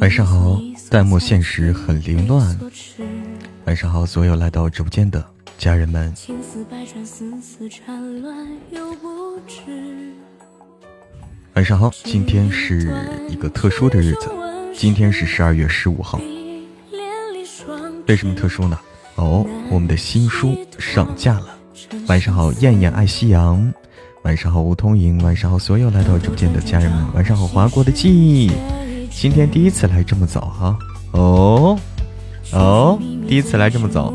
晚上好，弹幕现实很凌乱。晚上好，所有来到直播间的家人们。晚上好，今天是一个特殊的日子，今天是十二月十五号。为什么特殊呢？哦，我们的新书上架了。晚上好，艳艳爱夕阳。晚上好，梧桐影。晚上好，所有来到直播间的家人们。晚上好，划过的记忆。今天第一次来这么早哈，哦哦，第一次来这么早，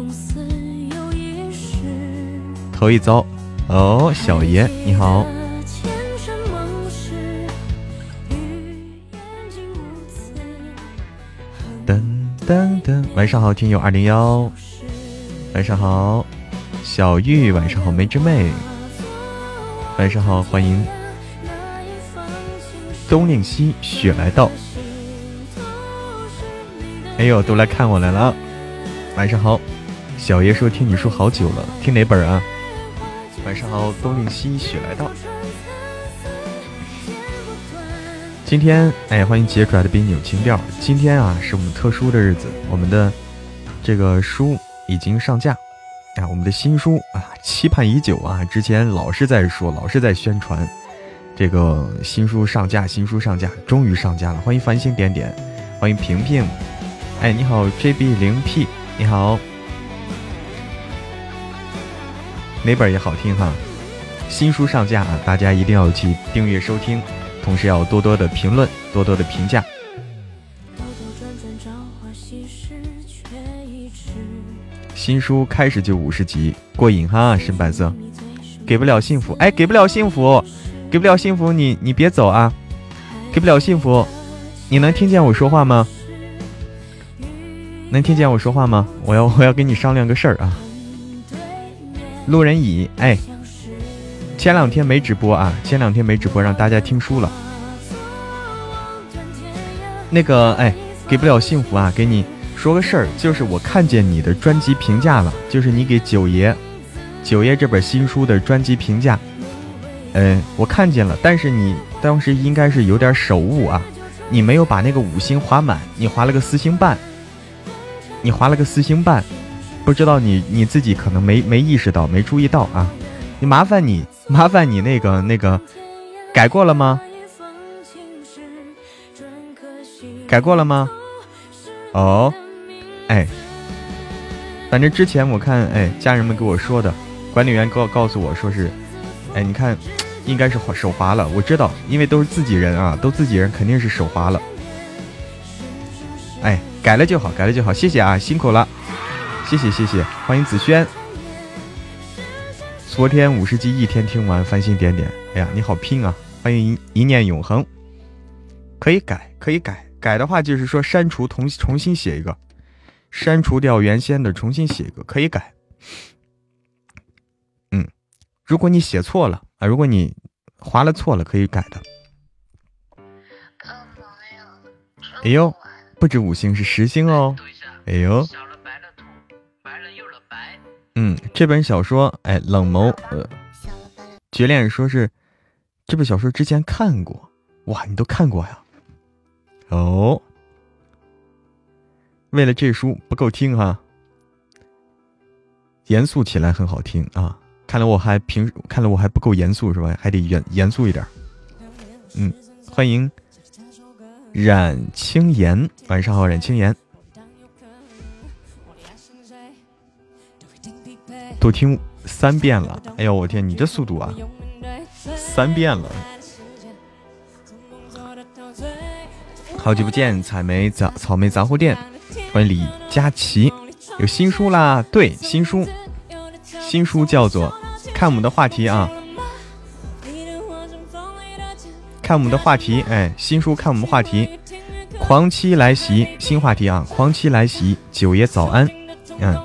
头一遭，哦，小爷你好，噔噔，晚上好，听友二零幺，晚上好，小玉，晚上好，梅之妹，晚上好，欢迎东岭西雪来到。哎呦，都来看我来了！晚上好，小爷说听你说好久了，听哪本啊？晚上好，东岭西雪来到。今天哎，欢迎杰出来的冰扭情调。今天啊，是我们特殊的日子，我们的这个书已经上架啊，我们的新书啊，期盼已久啊，之前老是在说，老是在宣传这个新书上架，新书上架，终于上架了！欢迎繁星点点，欢迎平平。哎，你好，JB 零 P，你好，哪本也好听哈。新书上架啊，大家一定要去订阅收听，同时要多多的评论，多多的评价。新书开始就五十集，过瘾哈，深白色，给不了幸福，哎，给不了幸福，给不了幸福，你你别走啊，给不了幸福，你能听见我说话吗？能听见我说话吗？我要我要跟你商量个事儿啊。路人乙，哎，前两天没直播啊，前两天没直播，让大家听书了。那个，哎，给不了幸福啊，给你说个事儿，就是我看见你的专辑评价了，就是你给九爷，九爷这本新书的专辑评价，嗯，我看见了，但是你当时应该是有点手误啊，你没有把那个五星划满，你划了个四星半。你划了个四星半，不知道你你自己可能没没意识到，没注意到啊！你麻烦你麻烦你那个那个改过了吗？改过了吗？哦，哎，反正之前我看哎家人们给我说的，管理员告告诉我说是，哎你看应该是手滑了，我知道，因为都是自己人啊，都自己人肯定是手滑了，哎。改了就好，改了就好，谢谢啊，辛苦了，谢谢谢谢，欢迎子轩。昨天五十集一天听完，繁星点点，哎呀，你好拼啊！欢迎一念永恒，可以改，可以改，改的话就是说删除，重重新写一个，删除掉原先的，重新写一个，可以改。嗯，如果你写错了啊，如果你划了错了，可以改的。哎呦。不止五星是十星哦，哎呦，嗯，这本小说，哎，冷眸，呃，绝恋说是这本小说之前看过，哇，你都看过呀？哦，为了这书不够听哈，严肃起来很好听啊，看来我还平，看来我还不够严肃是吧？还得严严肃一点，嗯，欢迎。冉青言，晚上好，冉青言。都听三遍了，哎呦我天，你这速度啊！三遍了。好久不见，采莓杂草莓杂货店，欢迎李佳琪，有新书啦！对，新书，新书叫做看我们的话题啊。看我们的话题，哎，新书看我们话题，狂妻来袭，新话题啊，狂妻来袭，九爷早安，嗯，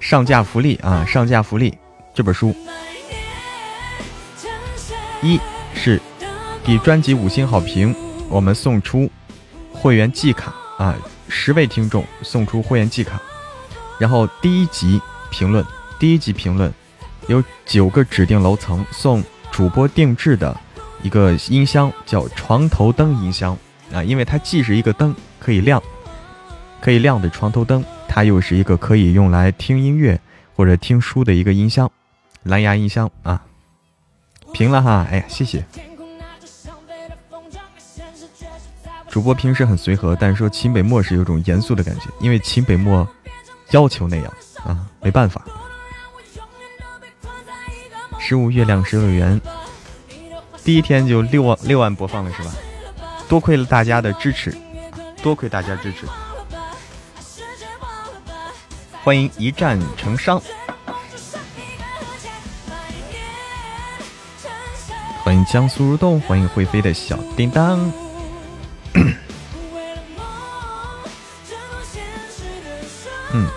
上架福利啊，上架福利，这本书，一是给专辑五星好评，我们送出会员季卡啊，十位听众送出会员季卡，然后第一集评论，第一集评论有九个指定楼层送主播定制的一个音箱，叫床头灯音箱啊，因为它既是一个灯，可以亮，可以亮的床头灯，它又是一个可以用来听音乐或者听书的一个音箱，蓝牙音箱啊。评了哈，哎呀，谢谢。主播平时很随和，但是说秦北漠是有种严肃的感觉，因为秦北漠要求那样啊，没办法。十五月亮十六圆第一天就六万六万播放了是吧？多亏了大家的支持，多亏大家支持。欢迎一战成伤。欢迎江苏如动，欢迎会飞的小叮当。嗯，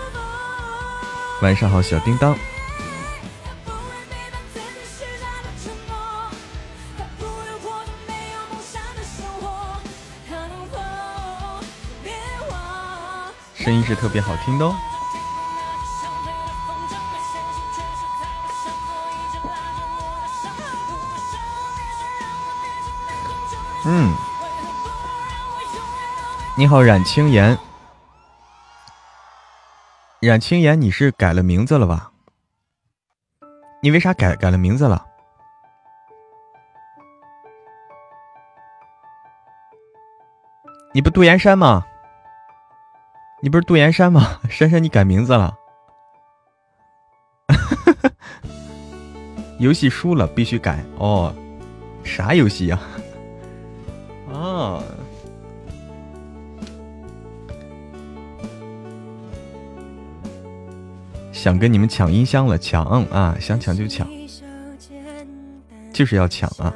晚上好，小叮当。声音是特别好听的哦。嗯，你好，冉青言。冉青言，你是改了名字了吧？你为啥改改了名字了？你不杜岩山吗？你不是杜岩山吗？珊珊，你改名字了？游戏输了必须改哦。啥游戏呀？啊想跟你们抢音箱了，抢啊！想抢就抢，就是要抢啊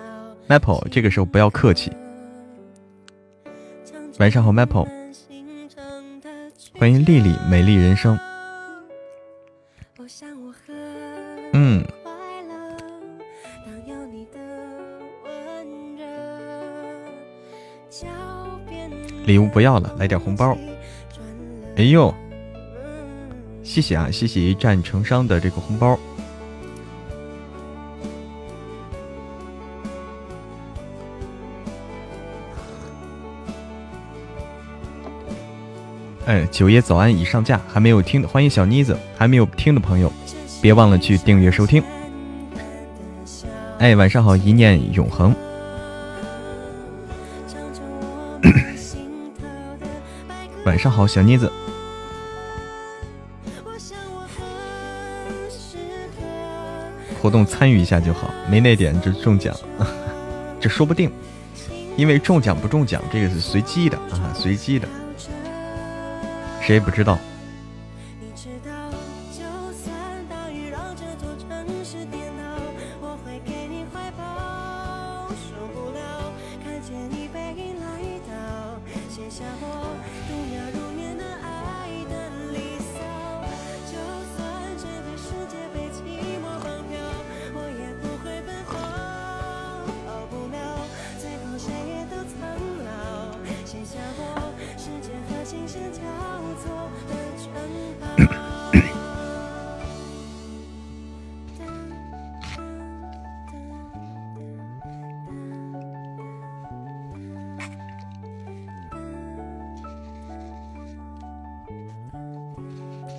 ！Maple，这个时候不要客气。晚上好，Maple，欢迎丽丽，美丽人生。嗯。礼物不要了，来点红包。哎呦，谢谢啊，谢谢一战成伤的这个红包。哎，九爷早安已上架，还没有听的欢迎小妮子，还没有听的朋友，别忘了去订阅收听。哎，晚上好，一念永恒。晚上好，小妮子。活动参与一下就好，没那点就中奖，这说不定，因为中奖不中奖这个是随机的啊，随机的，谁也不知道。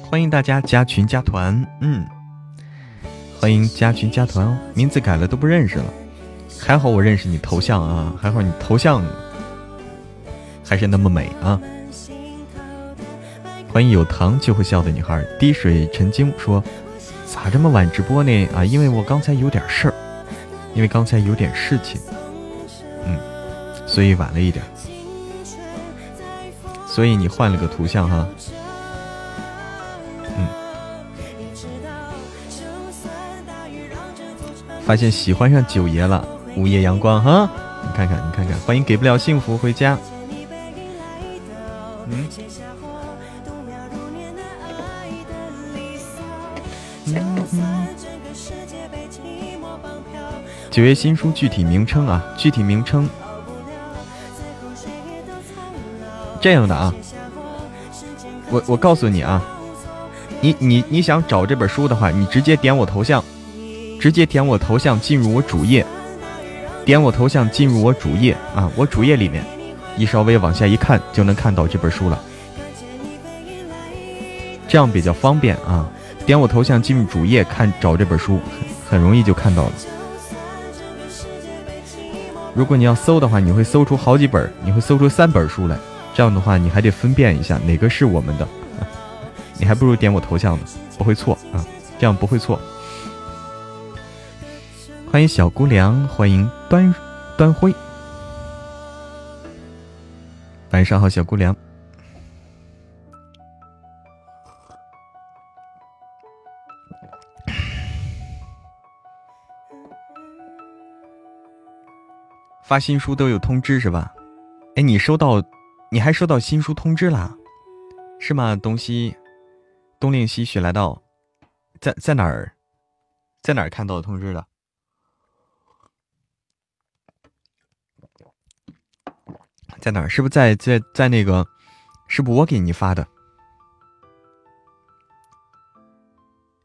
欢迎大家加群加团，嗯，欢迎加群加团哦。名字改了都不认识了，还好我认识你头像啊，还好你头像还是那么美啊。欢迎有糖就会笑的女孩，滴水成晶说，咋这么晚直播呢？啊，因为我刚才有点事儿，因为刚才有点事情，嗯，所以晚了一点，所以你换了个图像哈。发现喜欢上九爷了，午夜阳光哈，你看看，你看看，欢迎给不了幸福回家。嗯。九月新书具体名称啊，具体名称这样的啊，我我告诉你啊，你你你想找这本书的话，你直接点我头像，直接点我头像进入我主页，点我头像进入我主页啊，我主页里面，你稍微往下一看就能看到这本书了，这样比较方便啊。点我头像进入主页看找这本书，很容易就看到了。如果你要搜的话，你会搜出好几本，你会搜出三本书来。这样的话，你还得分辨一下哪个是我们的，你还不如点我头像呢，不会错啊，这样不会错。欢迎小姑娘，欢迎端端辉，晚上好，小姑娘。发新书都有通知是吧？哎，你收到，你还收到新书通知啦？是吗？东西，东令西许来到，在在哪儿，在哪儿看到通知的？在哪儿？是不是在在在那个？是不是我给你发的？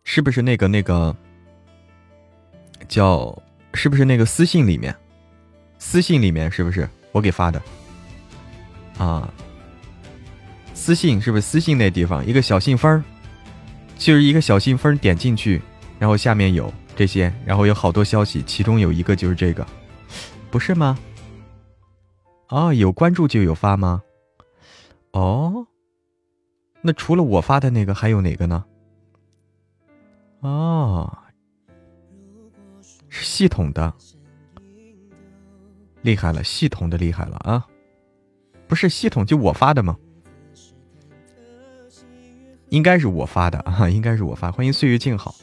是不是那个那个叫？是不是那个私信里面？私信里面是不是我给发的？啊，私信是不是私信那地方一个小信封儿，就是一个小信封，点进去，然后下面有这些，然后有好多消息，其中有一个就是这个，不是吗？哦，有关注就有发吗？哦，那除了我发的那个，还有哪个呢？哦，是系统的。厉害了，系统的厉害了啊！不是系统就我发的吗？应该是我发的啊，应该是我发。欢迎岁月静好。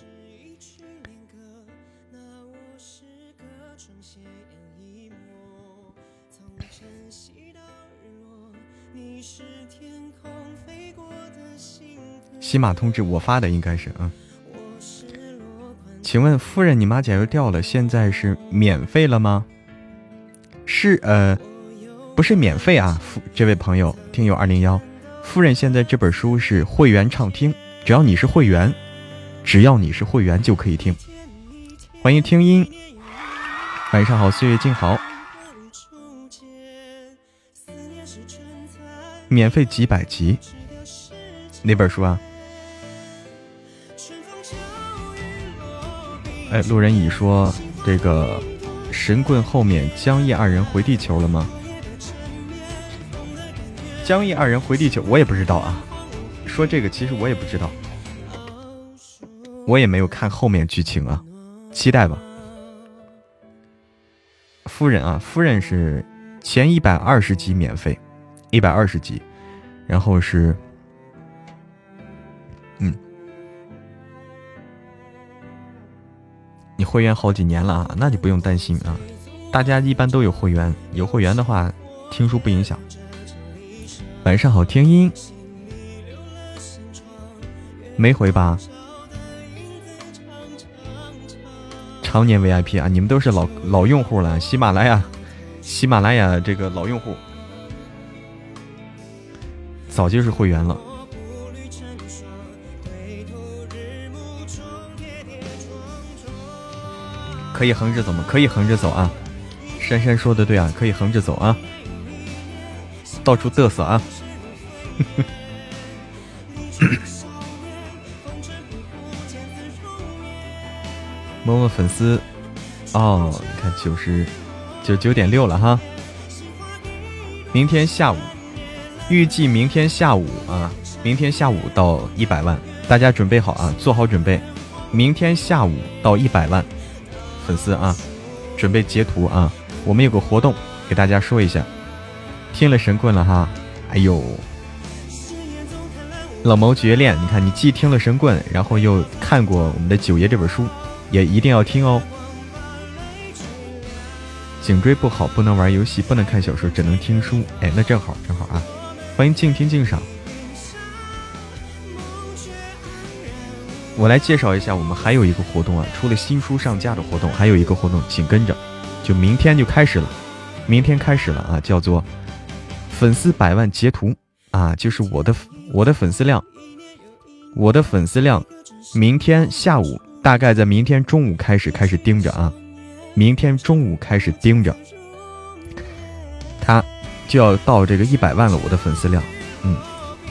喜马通知我发的应该是啊。请问夫人，你马甲又掉了，现在是免费了吗？是呃，不是免费啊，夫这位朋友听友二零幺，夫人现在这本书是会员畅听，只要你是会员，只要你是会员就可以听。欢迎听音，晚上好，岁月静好，免费几百集，哪本书啊？哎，路人乙说这个。神棍后面江毅二人回地球了吗？江毅二人回地球，我也不知道啊。说这个其实我也不知道，我也没有看后面剧情啊，期待吧。夫人啊，夫人是前一百二十集免费，一百二十集，然后是，你会员好几年了啊，那你不用担心啊。大家一般都有会员，有会员的话，听书不影响。晚上好，听音没回吧？常年 VIP 啊，你们都是老老用户了，喜马拉雅，喜马拉雅这个老用户，早就是会员了。可以横着走吗？可以横着走啊！珊珊说的对啊，可以横着走啊！到处嘚瑟啊！摸摸粉丝哦，你看九十九九点六了哈！明天下午，预计明天下午啊，明天下午到一百万，大家准备好啊，做好准备，明天下午到一百万。粉丝啊，准备截图啊！我们有个活动，给大家说一下。听了神棍了哈，哎呦，老毛绝恋！你看，你既听了神棍，然后又看过我们的九爷这本书，也一定要听哦。颈椎不好，不能玩游戏，不能看小说，只能听书。哎，那正好正好啊！欢迎静听静赏。我来介绍一下，我们还有一个活动啊！除了新书上架的活动，还有一个活动，紧跟着，就明天就开始了，明天开始了啊！叫做粉丝百万截图啊，就是我的我的粉丝量，我的粉丝量，明天下午大概在明天中午开始开始盯着啊，明天中午开始盯着，他就要到这个一百万了，我的粉丝量，嗯，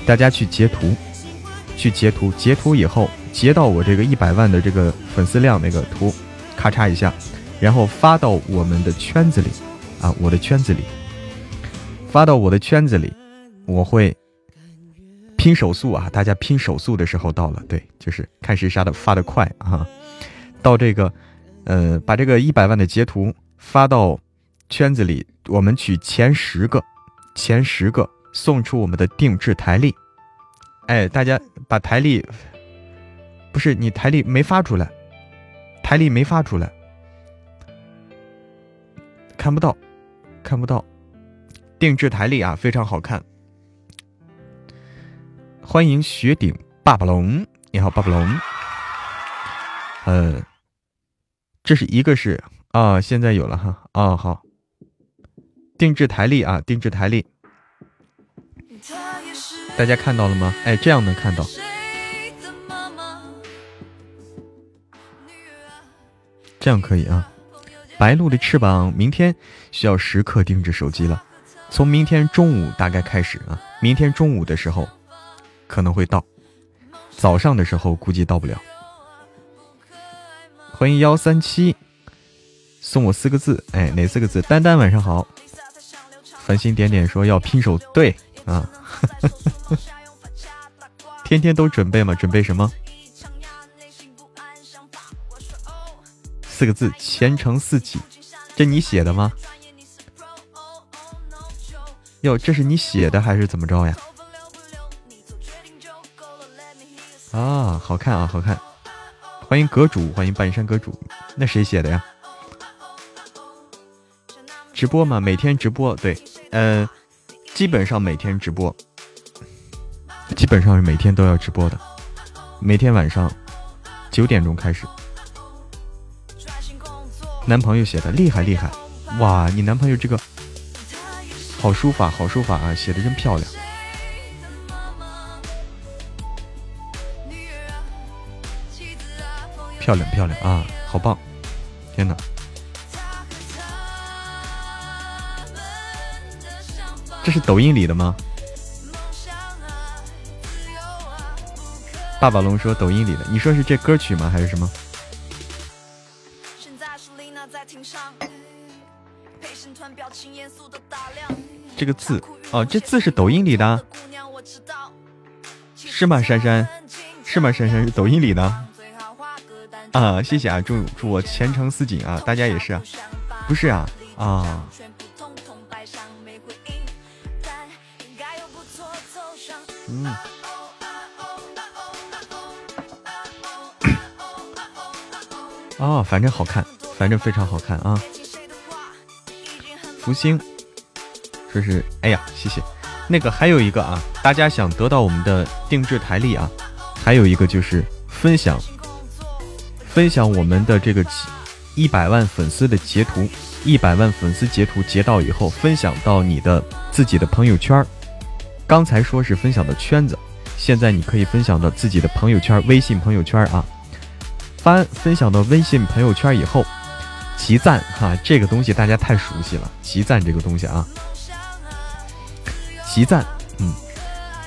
大家去截图，去截图，截图以后截到我这个一百万的这个粉丝量那个图，咔嚓一下，然后发到我们的圈子里啊，我的圈子里，发到我的圈子里，我会。拼手速啊！大家拼手速的时候到了，对，就是看谁杀的发的快啊！到这个，呃，把这个一百万的截图发到圈子里，我们取前十个，前十个送出我们的定制台历。哎，大家把台历，不是你台历没发出来，台历没发出来，看不到，看不到，定制台历啊，非常好看。欢迎雪顶爸爸龙，你好，爸爸龙。呃，这是一个是啊，现在有了哈啊，好，定制台历啊，定制台历，大家看到了吗？哎，这样能看到，这样可以啊。白鹿的翅膀，明天需要时刻盯着手机了，从明天中午大概开始啊，明天中午的时候。可能会到，早上的时候估计到不了。欢迎幺三七，送我四个字，哎，哪四个字？丹丹晚上好。繁星点点说要拼手，对啊，天天都准备吗？准备什么？四个字，前程似锦，这你写的吗？哟，这是你写的还是怎么着呀？啊，好看啊，好看！欢迎阁主，欢迎半山阁主。那谁写的呀？直播嘛？每天直播？对，呃，基本上每天直播，基本上是每天都要直播的。每天晚上九点钟开始。男朋友写的厉害厉害，哇！你男朋友这个好书法，好书法啊，写的真漂亮。漂亮漂亮啊，好棒！天哪，这是抖音里的吗？爸爸龙说抖音里的，你说是这歌曲吗？还是什么？这个字哦，这字是抖音里的，是吗？珊珊，是吗？珊珊是抖音里的。啊，谢谢啊！祝祝我前程似锦啊！大家也是，不是啊啊！嗯，哦，反正好看，反正非常好看啊！福星说是，哎呀，谢谢。那个还有一个啊，大家想得到我们的定制台历啊，还有一个就是分享。分享我们的这个一百万粉丝的截图，一百万粉丝截图截到以后，分享到你的自己的朋友圈。刚才说是分享的圈子，现在你可以分享到自己的朋友圈，微信朋友圈啊。发分享到微信朋友圈以后，集赞哈，这个东西大家太熟悉了，集赞这个东西啊，集赞，嗯，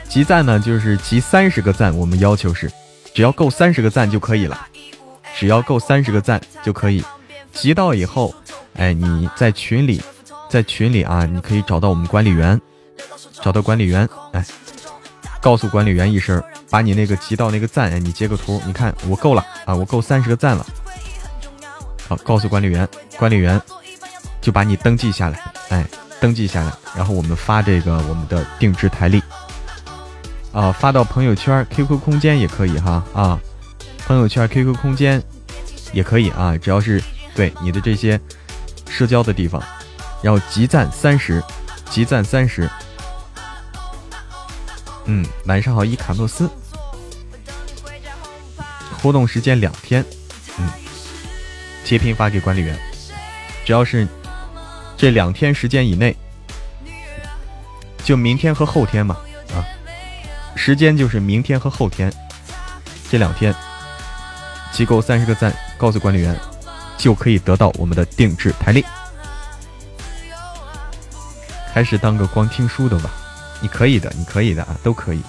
集赞呢就是集三十个赞，我们要求是，只要够三十个赞就可以了。只要够三十个赞就可以，集到以后，哎，你在群里，在群里啊，你可以找到我们管理员，找到管理员，哎，告诉管理员一声，把你那个集到那个赞，哎，你截个图，你看我够了啊，我够三十个赞了，好，告诉管理员，管理员就把你登记下来，哎，登记下来，然后我们发这个我们的定制台历，啊，发到朋友圈、QQ 空间也可以哈，啊。朋友圈、QQ 空间也可以啊，只要是对你的这些社交的地方，然后集赞三十，集赞三十。嗯，晚上好，伊卡诺斯。活动时间两天，嗯，截屏发给管理员，只要是这两天时间以内，就明天和后天嘛，啊，时间就是明天和后天。这两天，集够三十个赞，告诉管理员，就可以得到我们的定制台历。开始当个光听书的吧，你可以的，你可以的啊，都可以。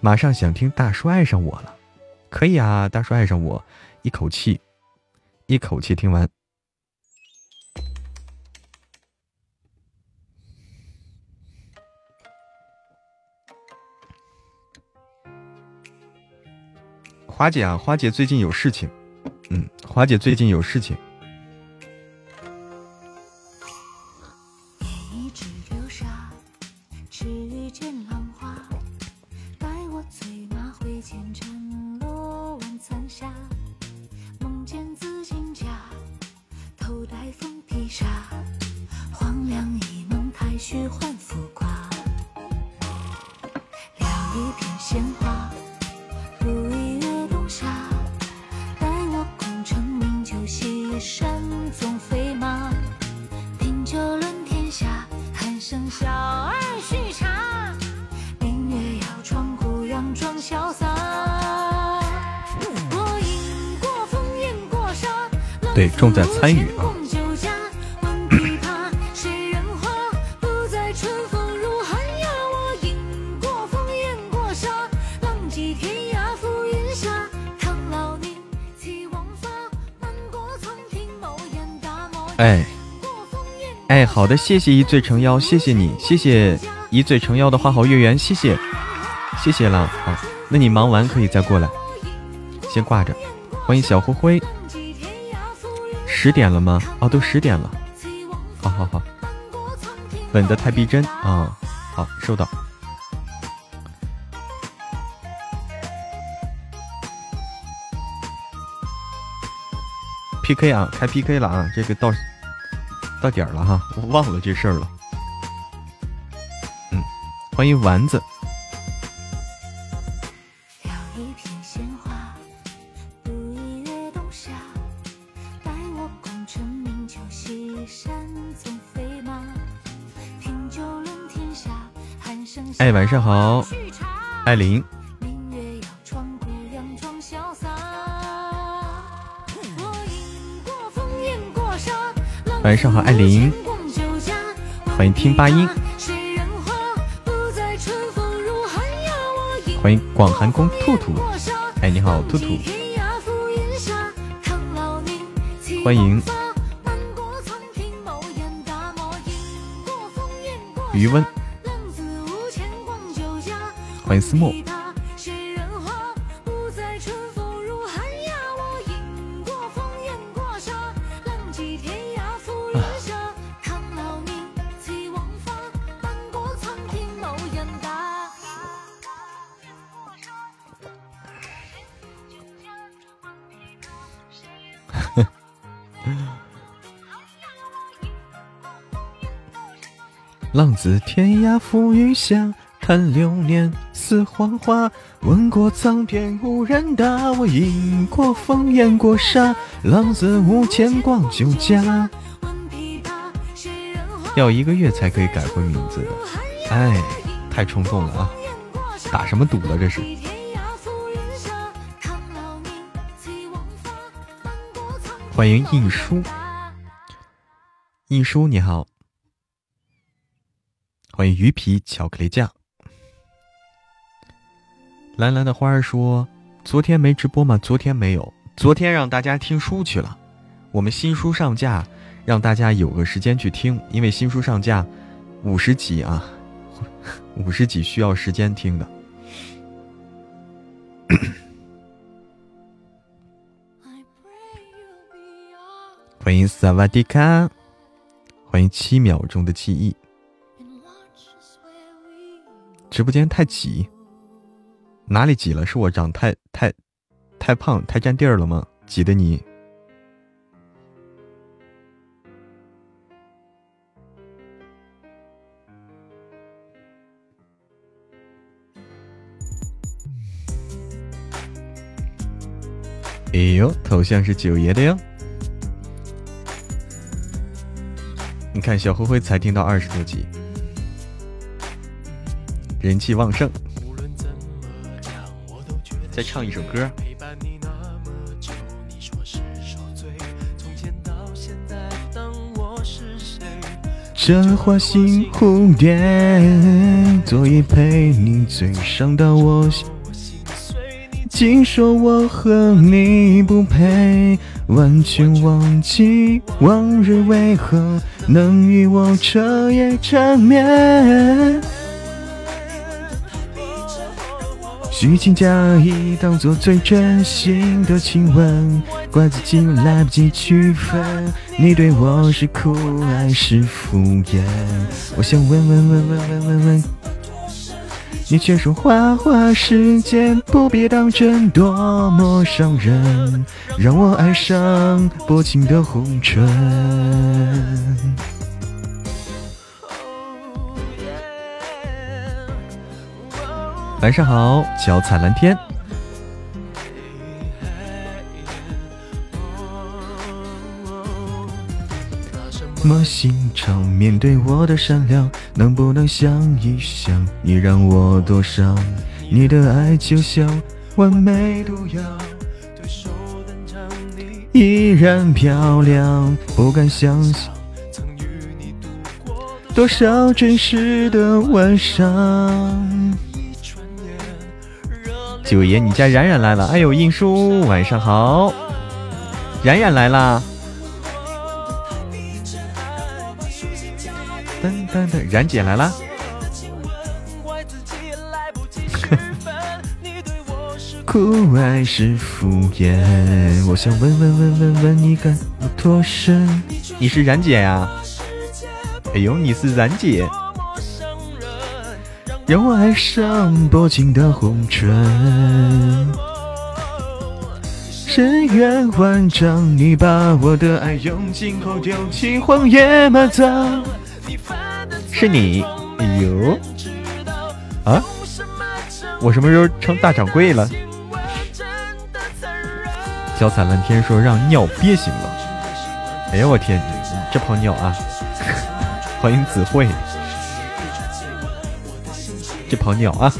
马上想听大叔爱上我了，可以啊，大叔爱上我，一口气，一口气听完。花姐啊，花姐最近有事情，嗯，花姐最近有事情。重在参与啊！哎，哎，好的，谢谢一醉成妖，谢谢你，谢谢一醉成妖的花好月圆，谢谢，谢谢了。好，那你忙完可以再过来，先挂着。欢迎小灰灰。十点了吗？哦，都十点了。好好好，稳的太逼真啊！好，收到。P K 啊，开 P K 了啊！这个到到点了哈，我忘了这事儿了。嗯，欢迎丸子。哎，晚上好，艾琳。晚上好，艾琳，欢迎听八音，欢迎广寒宫兔兔，哎，你好，兔兔，欢迎。余温，欢迎思墨。浪子天涯浮云下，看流年似黄花。问过苍天无人答，我饮过风烟过沙。浪子无牵逛酒家。要一个月才可以改回名字的，哎，太冲动了啊！打什么赌了这是？欢迎印书，印书你好。欢迎鱼皮巧克力酱。蓝蓝的花儿说：“昨天没直播吗？昨天没有，昨天让大家听书去了。我们新书上架，让大家有个时间去听，因为新书上架五十集啊，五十集需要时间听的。欢迎萨瓦迪卡，欢迎七秒钟的记忆。直播间太挤，哪里挤了？是我长太太太胖太占地儿了吗？挤的你。哎呦，头像是九爷的哟！你看小灰灰才听到二十多集。人气旺盛。再唱一首歌。这花心蝴蝶，昨夜陪你醉伤到我心。竟说我和你不配，完全忘记往日为何能与我彻夜缠绵。虚情假意当作最真心的亲吻，怪自己来不及区分，你对我是酷爱是敷衍。我想问问问问问问问，你却说花花世界不必当真，多么伤人，让我爱上薄情的红唇。晚上好，脚踩蓝天。么心肠面对我的善良，能不能想一想，你让我多伤？你的爱就像完美毒药，依然漂亮，不敢相信，多少真实的晚上。九爷，你家冉冉来了！哎呦，印叔，晚上好，冉冉来啦！噔噔噔，冉姐来啦！酷爱是敷衍，我想问问问问问你敢不脱身？你是冉姐呀？哎呦，你是冉姐。让我爱上薄情的红唇，深渊万丈，你把我的爱用尽后丢弃荒野埋葬。是你，哎呦，啊，我什么时候成大掌柜了？脚踩蓝天说让尿憋醒了。哎呀，我天，这泡尿啊！欢迎子慧。这泡尿啊！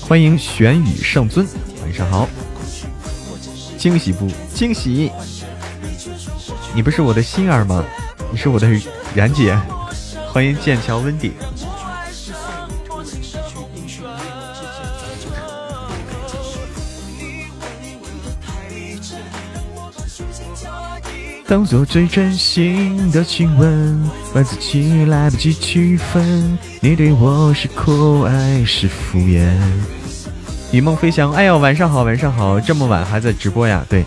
欢迎玄宇圣尊，晚上好。惊喜不惊喜？你不是我的心儿吗？你是我的然姐。欢迎剑桥温迪。当做最真心的亲吻，晚自习来不及区分，你对我是酷爱是敷衍。雨梦飞翔，哎呦，晚上好，晚上好，这么晚还在直播呀？对，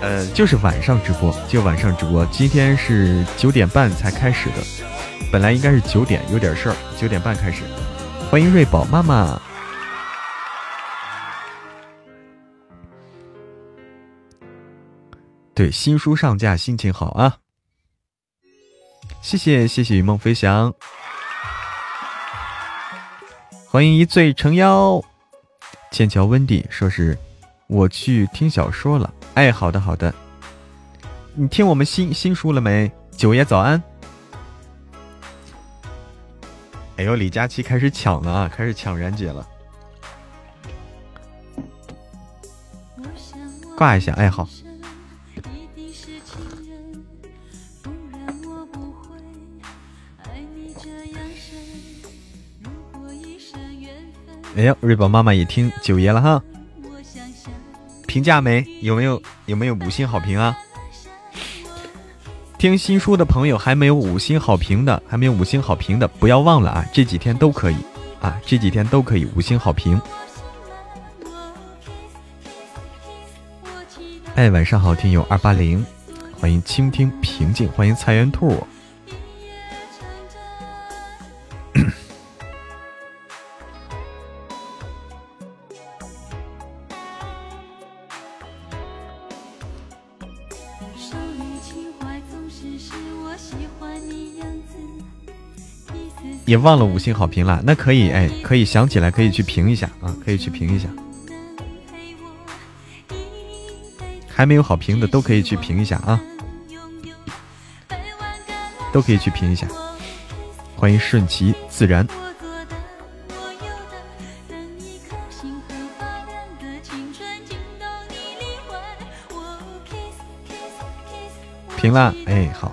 呃，就是晚上直播，就晚上直播。今天是九点半才开始的，本来应该是九点，有点事儿，九点半开始。欢迎瑞宝妈妈。对，新书上架，心情好啊！谢谢谢谢，雨梦飞翔，欢迎一醉成妖，剑桥温蒂说是我去听小说了，哎，好的好的，你听我们新新书了没？九爷早安！哎呦，李佳琦开始抢了啊，开始抢然姐了，挂一下，哎好。哎呀，瑞宝妈妈也听九爷了哈，评价没？有没有有没有五星好评啊？听新书的朋友还没有五星好评的，还没有五星好评的，不要忘了啊！这几天都可以啊，这几天都可以五星好评。哎，晚上好，听友二八零，欢迎倾听平静，欢迎菜园兔。也忘了五星好评了，那可以，哎，可以想起来可以去评一下啊，可以去评一下。还没有好评的都可以去评一下啊，都可以去评一下。欢迎顺其自然。评了，哎，好，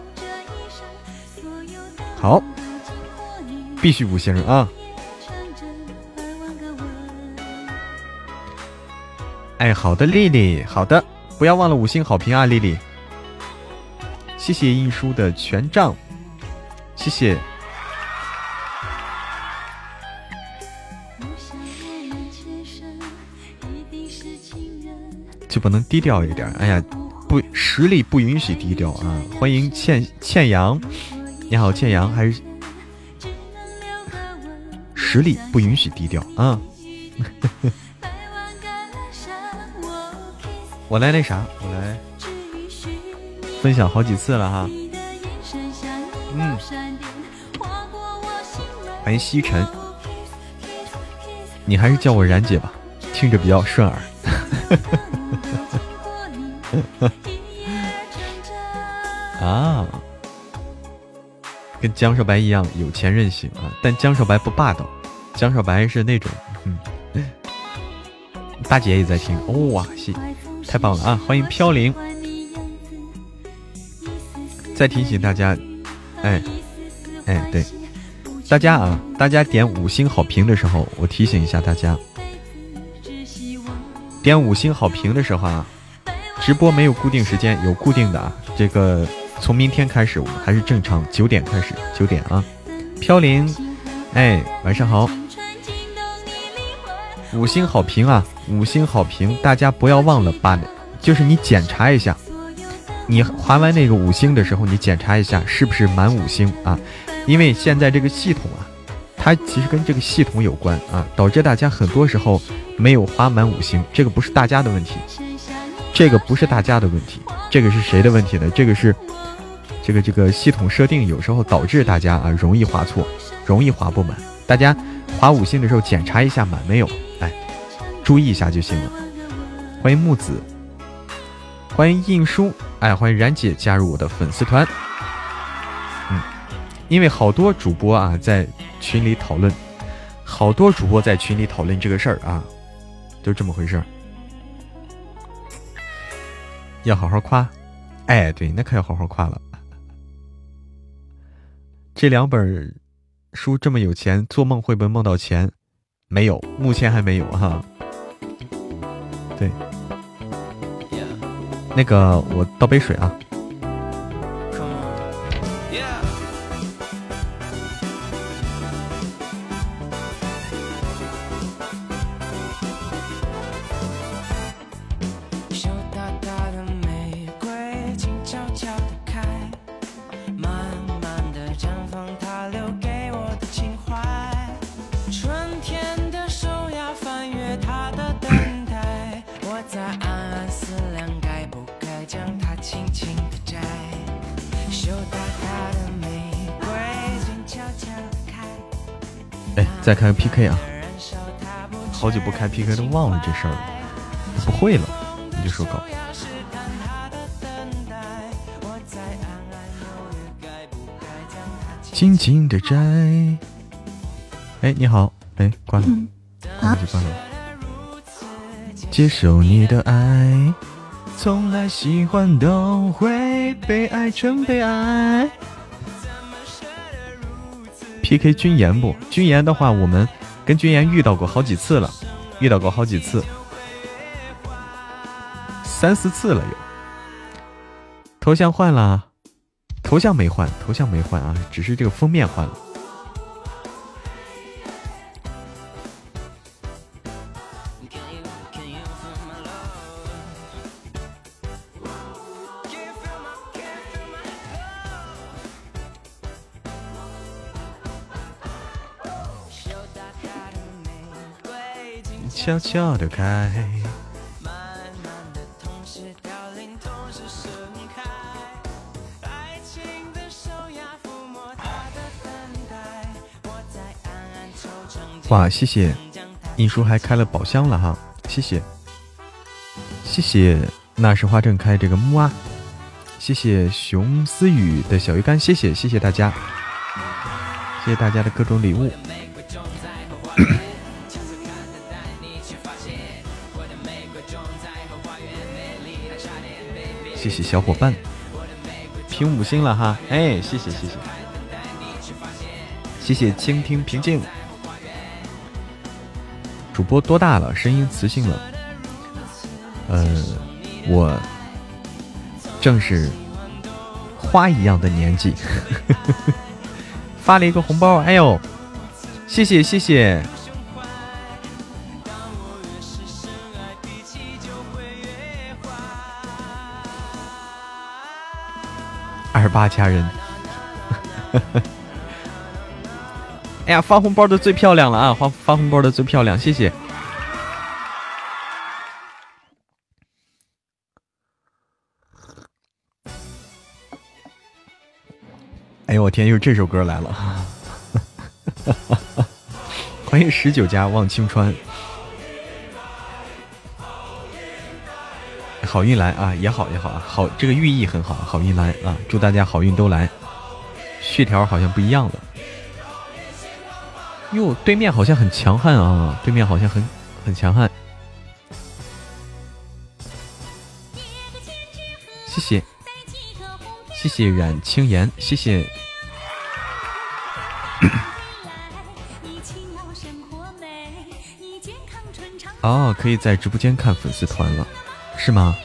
好。必须五星啊！哎，好的，丽丽，好的，不要忘了五星好评啊，丽丽。谢谢印书的权杖，谢谢。就不能低调一点？哎呀，不，实力不允许低调啊！欢迎倩倩阳，你好，倩阳，还是实力不允许低调啊！我来那啥，我来分享好几次了哈。嗯，欢迎西尘，你还是叫我然姐吧，听着比较顺耳。啊，跟江少白一样有钱任性啊，但江少白不霸道，江少白是那种，嗯，大姐也在听，哇谢，太棒了啊！欢迎飘零，再提醒大家，哎，哎，对，大家啊，大家点五星好评的时候，我提醒一下大家，点五星好评的时候啊。直播没有固定时间，有固定的啊。这个从明天开始，我们还是正常九点开始，九点啊。飘零，哎，晚上好。五星好评啊，五星好评，大家不要忘了把，就是你检查一下，你划完那个五星的时候，你检查一下是不是满五星啊？因为现在这个系统啊，它其实跟这个系统有关啊，导致大家很多时候没有划满五星，这个不是大家的问题。这个不是大家的问题，这个是谁的问题呢？这个是这个这个系统设定有时候导致大家啊容易划错，容易划不满。大家划五星的时候检查一下满没有，哎，注意一下就行了。欢迎木子，欢迎印书，哎，欢迎然姐加入我的粉丝团。嗯，因为好多主播啊在群里讨论，好多主播在群里讨论这个事儿啊，就这么回事儿。要好好夸，哎，对，那可要好好夸了。这两本书这么有钱，做梦会不会梦到钱？没有，目前还没有哈。对，那个我倒杯水啊。再开个 PK 啊！好久不开 PK 都忘了这事儿了，不会了，你就说搞。静静的摘。哎，你好，哎，关了，关了就关了。接受你的爱，从来喜欢都会被爱成被爱。P.K. 军言不？军言的话，我们跟军言遇到过好几次了，遇到过好几次，三四次了有。头像换了，头像没换，头像没换啊，只是这个封面换了。悄悄的开。哇，谢谢，印叔还开了宝箱了哈，谢谢，谢谢那时花正开这个木啊，谢谢熊思雨的小鱼干，谢谢谢谢大家，谢谢大家的各种礼物。谢小伙伴，评五星了哈，哎，谢谢谢谢，谢谢倾听平静。主播多大了？声音磁性了。呃，我正是花一样的年纪。发了一个红包，哎呦，谢谢谢谢。八家人，哎呀，发红包的最漂亮了啊！发发红包的最漂亮，谢谢。哎呦我天，又这首歌来了！欢迎十九家望青川。好运来啊，也好也好啊，好这个寓意很好，好运来啊，祝大家好运都来。血条好像不一样了，哟，对面好像很强悍啊，对面好像很很强悍。谢谢，谢谢冉青言，谢谢。哦，可以在直播间看粉丝团了。是吗？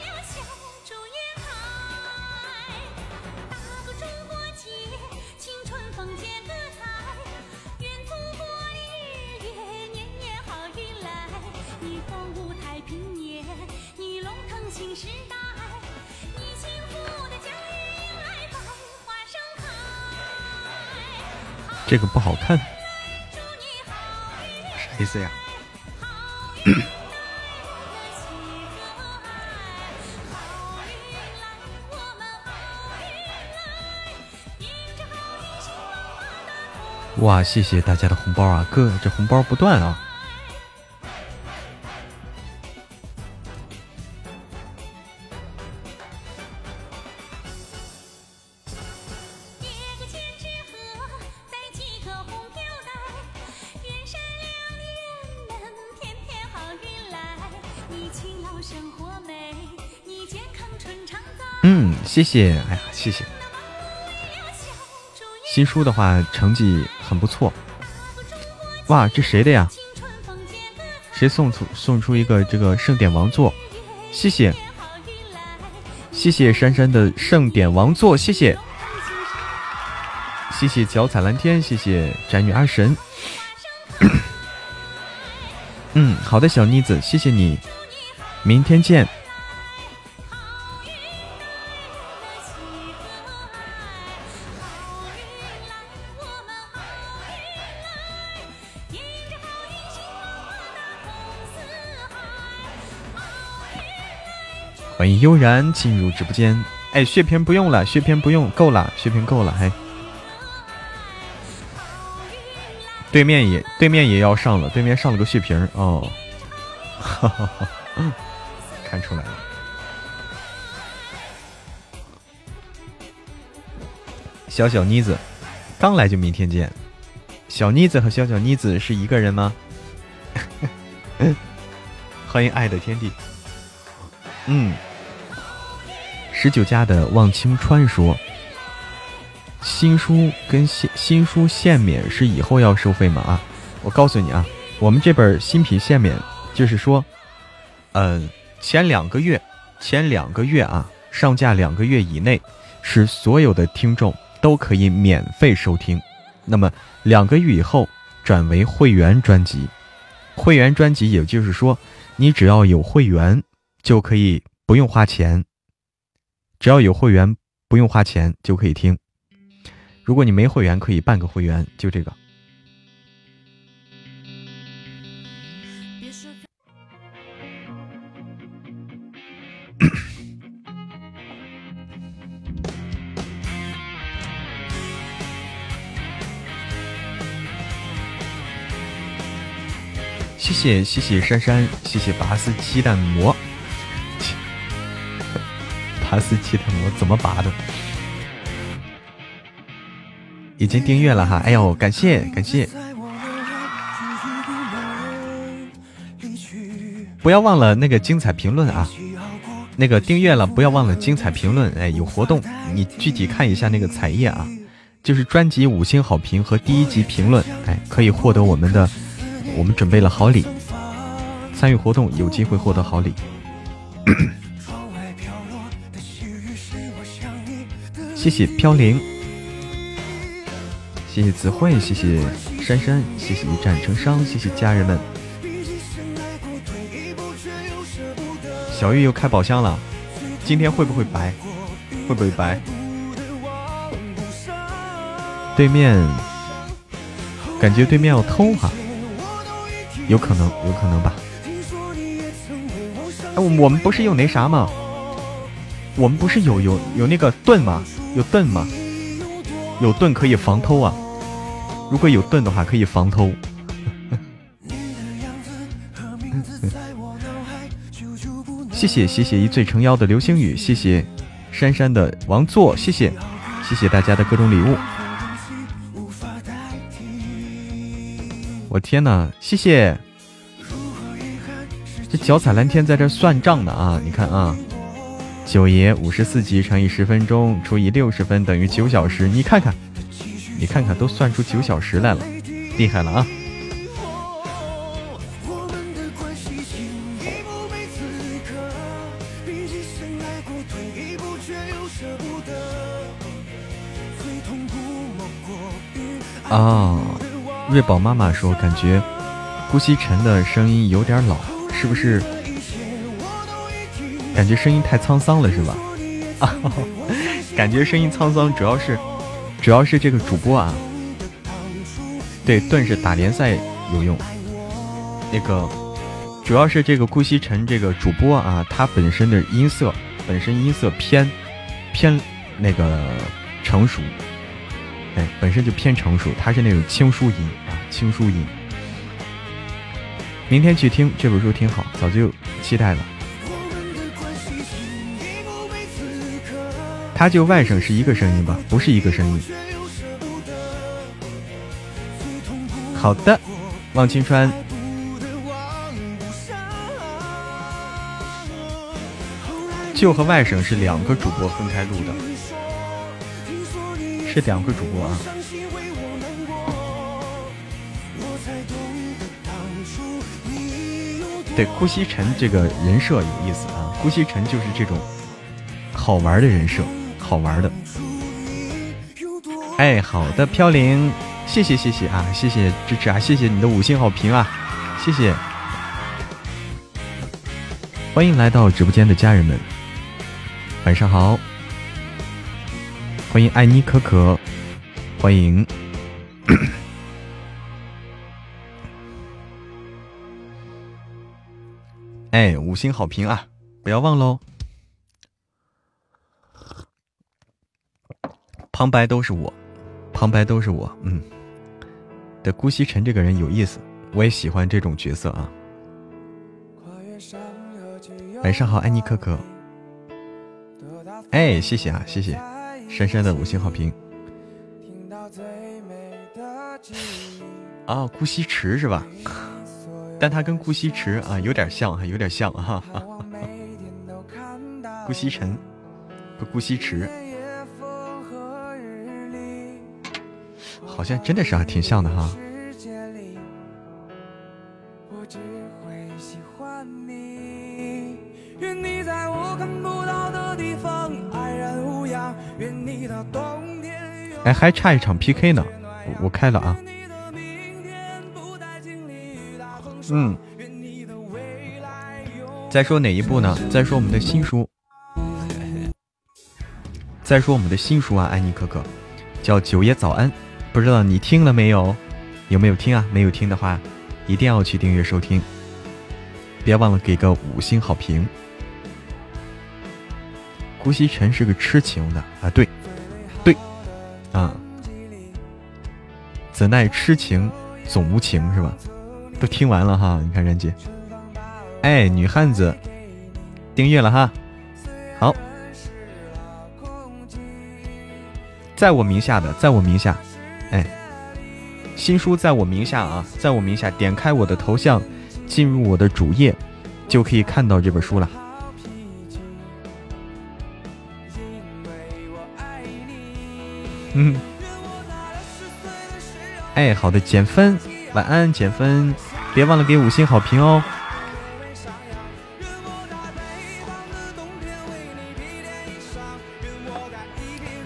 这个不好看，啥意思呀？哇，谢谢大家的红包啊，哥，这红包不断啊！嗯，谢谢，哎呀，谢谢。新书的话，成绩很不错。哇，这谁的呀？谁送出送出一个这个盛典王座？谢谢，谢谢珊珊的盛典王座，谢谢，谢谢脚踩蓝天，谢谢宅女阿神。嗯，好的，小妮子，谢谢你，明天见。悠然进入直播间。哎，血瓶不用了，血瓶不用，够了，血瓶够了。嘿，对面也对面也要上了，对面上了个血瓶哦。哈哈哈，看出来了。小小妮子刚来就明天见。小妮子和小小妮子是一个人吗？欢迎爱的天地。嗯。十九家的望清川说：“新书跟新新书限免是以后要收费吗？啊，我告诉你啊，我们这本新品限免就是说，嗯，前两个月，前两个月啊，上架两个月以内，是所有的听众都可以免费收听。那么两个月以后转为会员专辑，会员专辑也就是说，你只要有会员就可以不用花钱。”只要有会员，不用花钱就可以听。如果你没会员，可以办个会员，就这个。谢谢谢谢珊珊，谢谢拔丝鸡蛋膜。拔丝鸡蛋膜怎么拔的？已经订阅了哈，哎呦，感谢感谢！不要忘了那个精彩评论啊！那个订阅了，不要忘了精彩评论。哎，有活动，你具体看一下那个彩页啊，就是专辑五星好评和第一集评论，哎，可以获得我们的，我们准备了好礼。参与活动有机会获得好礼。谢谢飘零，谢谢子慧，谢谢珊珊，谢谢一战成伤，谢谢家人们。小玉又开宝箱了，今天会不会白？会不会白？对面感觉对面要偷哈，有可能，有可能吧。哎，我们不是有那啥吗？我们不是有有有那个盾吗？有盾吗？有盾可以防偷啊！如果有盾的话，可以防偷。谢谢谢谢一醉成妖的流星雨，谢谢珊珊的王座，谢谢谢谢大家的各种礼物。我天哪，谢谢！这脚踩蓝天在这算账呢啊！你看啊，九爷五十四级乘以十分钟除以六十分等于九小时，你看看，你看看都算出九小时来了，厉害了啊！啊，瑞宝妈妈说，感觉顾惜晨的声音有点老，是不是？感觉声音太沧桑了，是吧？啊，感觉声音沧桑，主要是，主要是这个主播啊，对，盾是打联赛有用。那个，主要是这个顾惜晨这个主播啊，他本身的音色，本身音色偏偏那个成熟。哎，本身就偏成熟，他是那种轻舒音啊，轻舒音。明天去听这本书挺好，早就期待了。他就外省是一个声音吧？不是一个声音。好的，望青川。就和外省是两个主播分开录的。是两个主播啊，对顾惜晨这个人设有意思啊，顾惜晨就是这种好玩的人设，好玩的。哎，好的，飘零，谢谢谢谢啊，谢谢支持啊，谢谢你的五星好评啊，谢谢。欢迎来到直播间的家人们，晚上好。欢迎艾妮可可，欢迎，哎，五星好评啊！不要忘喽。旁白都是我，旁白都是我，嗯。的顾惜晨这个人有意思，我也喜欢这种角色啊。晚上好，安妮可可。哎，谢谢啊，谢谢。珊珊的五星好评。啊，顾惜池是吧？但他跟顾惜池啊有点像，还有点像哈。顾惜晨不顾惜池，好像真的是还挺像的哈。哎，还差一场 PK 呢，我开了啊。嗯，再说哪一部呢？再说我们的新书，再说我们的新书啊，安妮可可，叫《九爷早安》，不知道你听了没有？有没有听啊？没有听的话，一定要去订阅收听，别忘了给个五星好评。顾惜晨是个痴情的啊，对。对啊！怎奈痴情总无情，是吧？都听完了哈，你看人姐，哎，女汉子订阅了哈，好，在我名下的，在我名下，哎，新书在我名下啊，在我名下，点开我的头像，进入我的主页，就可以看到这本书了。嗯。哎，好的，减分，晚安，减分，别忘了给五星好评哦。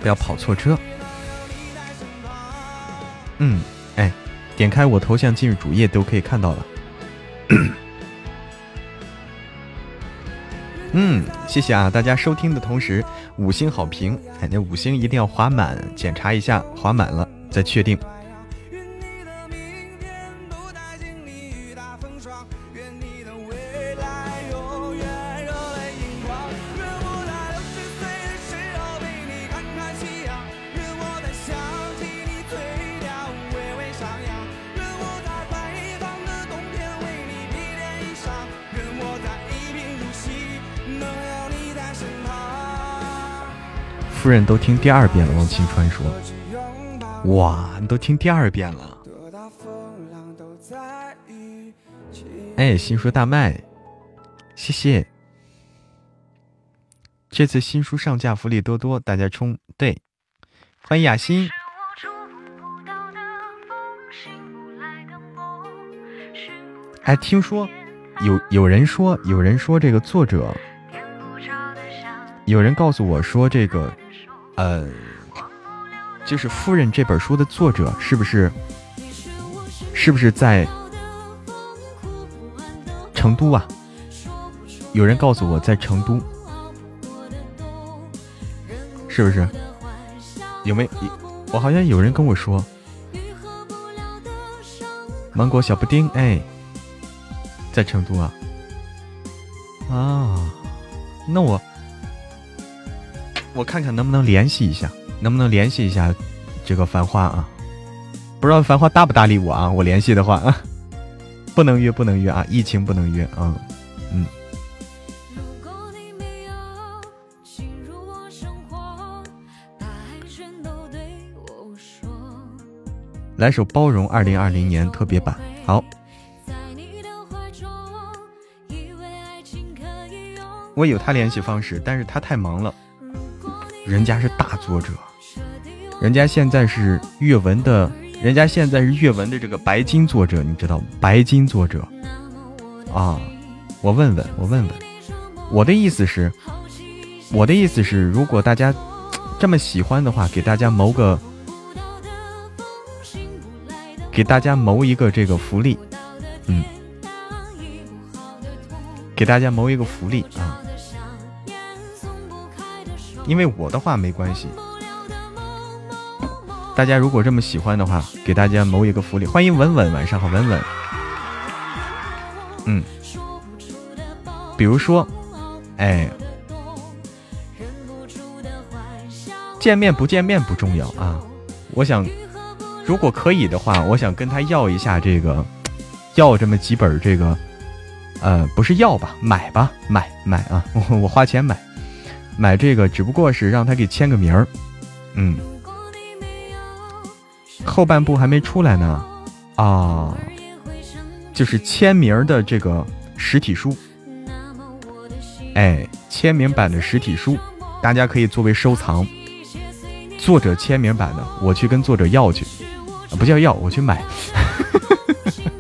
不要跑错车。嗯，哎，点开我头像进入主页都可以看到了。嗯，谢谢啊！大家收听的同时，五星好评，哎，那五星一定要划满，检查一下划满了再确定。人都听第二遍了，王青川说：“哇，你都听第二遍了。”哎，新书大卖，谢谢。这次新书上架福利多多，大家冲对，欢迎雅欣。哎，听说有有人说，有人说这个作者，有人告诉我说这个。呃，就是《夫人》这本书的作者是不是？是不是在成都啊？有人告诉我在成都，是不是？有没有？我好像有人跟我说，芒果小布丁，哎，在成都啊？啊，那我。我看看能不能联系一下，能不能联系一下这个繁花啊？不知道繁花搭不搭理我啊？我联系的话啊，不能约，不能约啊！疫情不能约啊，嗯。来首《包容》二零二零年特别版，好。我有他联系方式，但是他太忙了。人家是大作者，人家现在是阅文的，人家现在是阅文的这个白金作者，你知道吗？白金作者啊，我问问，我问问，我的意思是，我的意思是，如果大家这么喜欢的话，给大家谋个，给大家谋一个这个福利，嗯，给大家谋一个福利啊。因为我的话没关系，大家如果这么喜欢的话，给大家谋一个福利。欢迎稳稳，晚上好，稳稳。嗯，比如说，哎，见面不见面不重要啊。我想，如果可以的话，我想跟他要一下这个，要这么几本这个，呃，不是要吧，买吧，买买啊，我花钱买。买这个只不过是让他给签个名儿，嗯，后半部还没出来呢，啊，就是签名的这个实体书，哎，签名版的实体书，大家可以作为收藏。作者签名版的，我去跟作者要去，不叫要，我去买，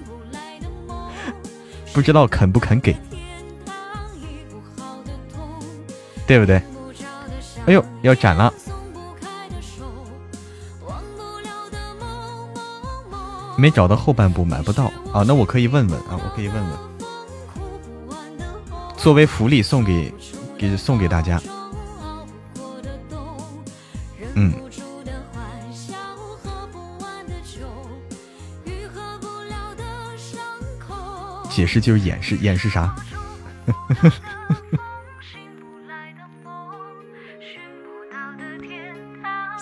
不知道肯不肯给。对不对？哎呦，要斩了！没找到后半部，买不到啊。那我可以问问啊，我可以问问，作为福利送给给送给大家。嗯，解释就是掩饰，掩饰啥？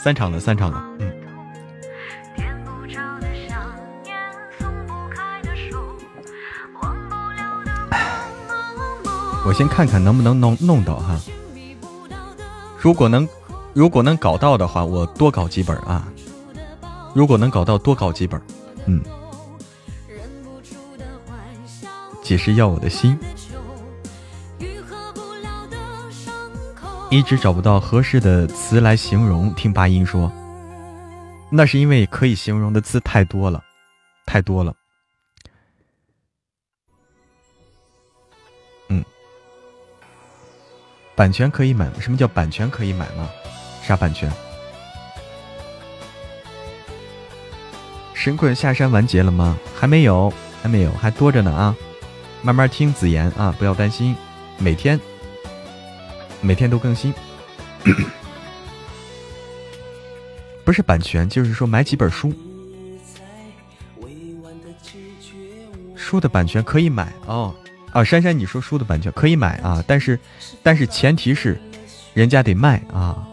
三场了，三场了，嗯。我先看看能不能弄弄到哈。如果能，如果能搞到的话，我多搞几本啊。如果能搞到，多搞几本，嗯。解释要我的心。一直找不到合适的词来形容。听八音说，那是因为可以形容的字太多了，太多了。嗯，版权可以买？什么叫版权可以买吗？啥版权？神棍下山完结了吗？还没有，还没有，还多着呢啊！慢慢听子言啊，不要担心，每天每天都更新。不是版权，就是说买几本书，书的版权可以买哦。啊，珊珊，你说书的版权可以买啊，但是但是前提是人家得卖啊。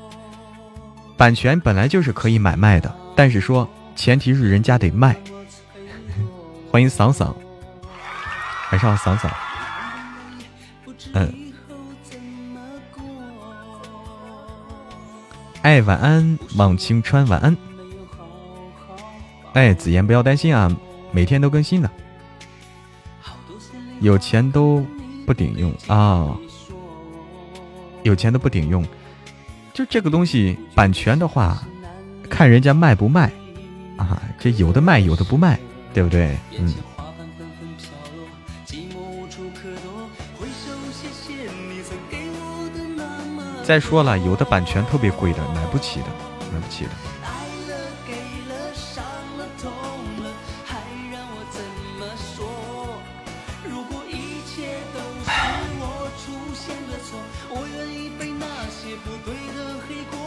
版权本来就是可以买卖的，但是说前提是人家得卖。欢迎桑桑，晚上好，桑桑。嗯。哎，晚安，望青川，晚安。哎，子言不要担心啊，每天都更新的。有钱都不顶用啊，有钱都不顶用。就这个东西，版权的话，看人家卖不卖啊。这有的卖，有的不卖，对不对？嗯。再说了，有的版权特别贵的，买不起的，买不起的。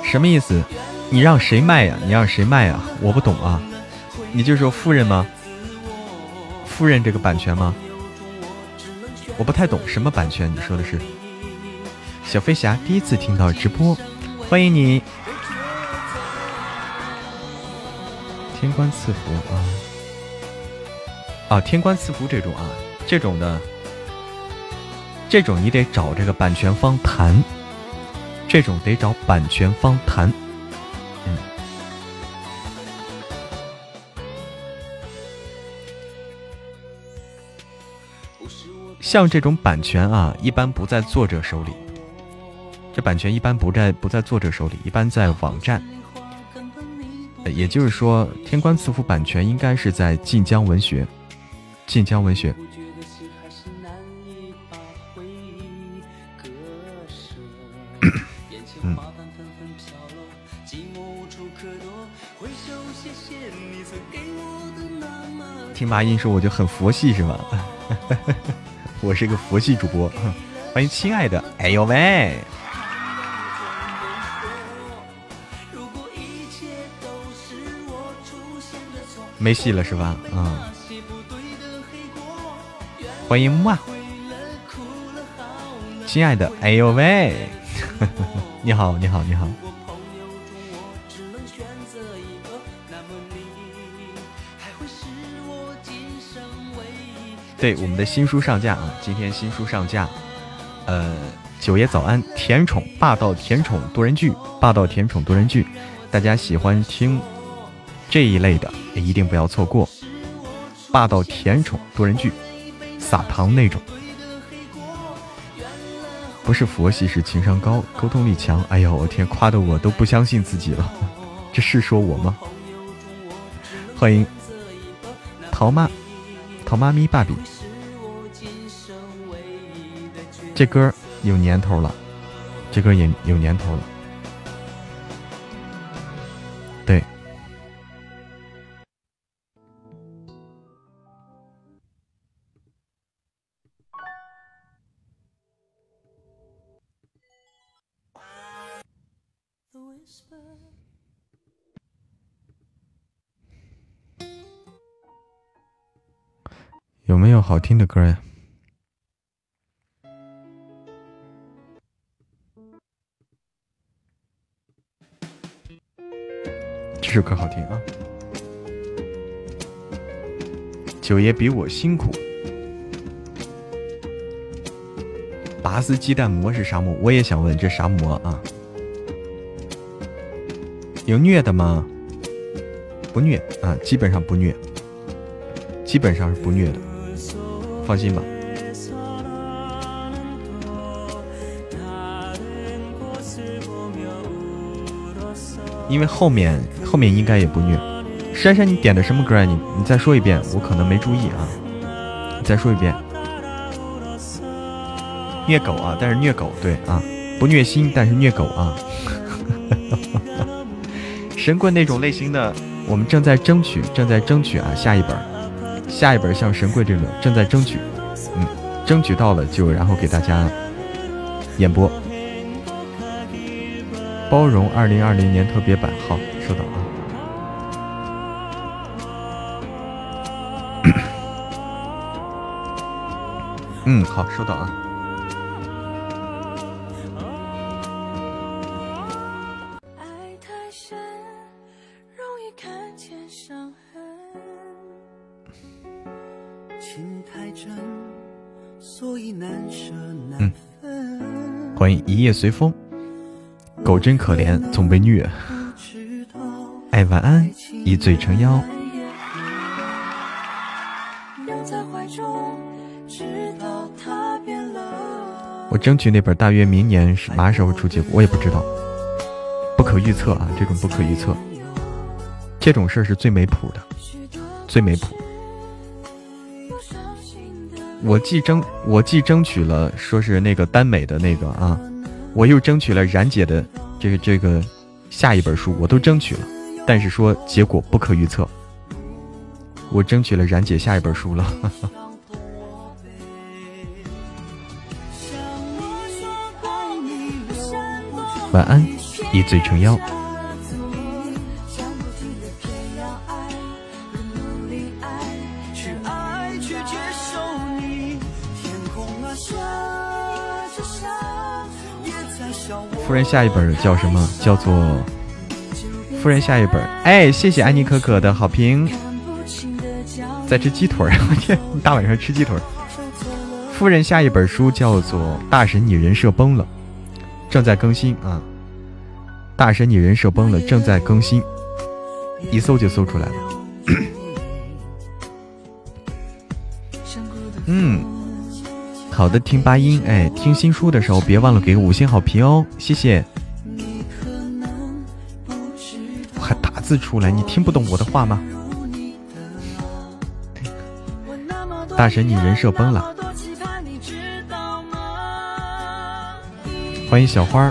什么意思？你让谁卖呀？你让谁卖呀？我不懂啊。你就说夫人吗？夫人这个版权吗？我不太懂什么版权，你说的是？小飞侠第一次听到直播，欢迎你！天官赐福啊！啊，天官赐福这种啊，这种的，这种你得找这个版权方谈，这种得找版权方谈。嗯，像这种版权啊，一般不在作者手里。这版权一般不在不在作者手里，一般在网站。也就是说，天官赐福版权应该是在晋江文学。晋江文学。嗯。听麻音说我就很佛系是吗？我是个佛系主播。欢迎亲爱的，哎呦喂！没戏了是吧？嗯，欢迎木啊，亲爱的，哎呦喂，你好，你好，你好。对，我们的新书上架啊，今天新书上架。呃，九爷早安，甜宠霸道甜宠多人剧，霸道甜宠多人剧，大家喜欢听这一类的。也一定不要错过霸道甜宠多人剧，撒糖那种，不是佛系，是情商高，沟通力强。哎呦，我天，夸的我都不相信自己了，这是说我吗？欢迎桃妈，桃妈咪芭比，这歌有年头了，这歌也有年头了。好听的歌呀？这首歌好听啊！九爷比我辛苦。拔丝鸡蛋馍是啥馍？我也想问，这啥馍啊？有虐的吗？不虐啊，基本上不虐，基本上是不虐的。放心吧。因为后面后面应该也不虐。珊珊，你点的什么歌啊？你你再说一遍，我可能没注意啊。你再说一遍。虐狗啊，但是虐狗对啊，不虐心，但是虐狗啊。神棍那种类型的，我们正在争取，正在争取啊，下一本，下一本像神棍这种正在争取，嗯，争取到了就然后给大家演播。包容二零二零年特别版，好，收到啊。嗯，好，收到啊。一夜随风，狗真可怜，总被虐。爱晚安，一醉成妖。我争取那本大约明年是嘛时候出结果，我也不知道，不可预测啊，这种不可预测，这种事儿是最没谱的，最没谱。我既争我既争取了说是那个耽美的那个啊，我又争取了冉姐的这个这个下一本书，我都争取了，但是说结果不可预测。我争取了冉姐下一本书了。晚安，一醉成妖。夫人下一本叫什么？叫做夫人下一本。哎，谢谢安妮可可的好评。在吃鸡腿儿，我天，大晚上吃鸡腿。夫人下一本书叫做《大神你人设崩了》，正在更新啊。大神你人设崩了，正在更新，一搜就搜出来了。嗯。好的，听八音，哎，听新书的时候别忘了给五星好评哦，谢谢。还打字出来，你听不懂我的话吗？大神，你人设崩了。欢迎小花。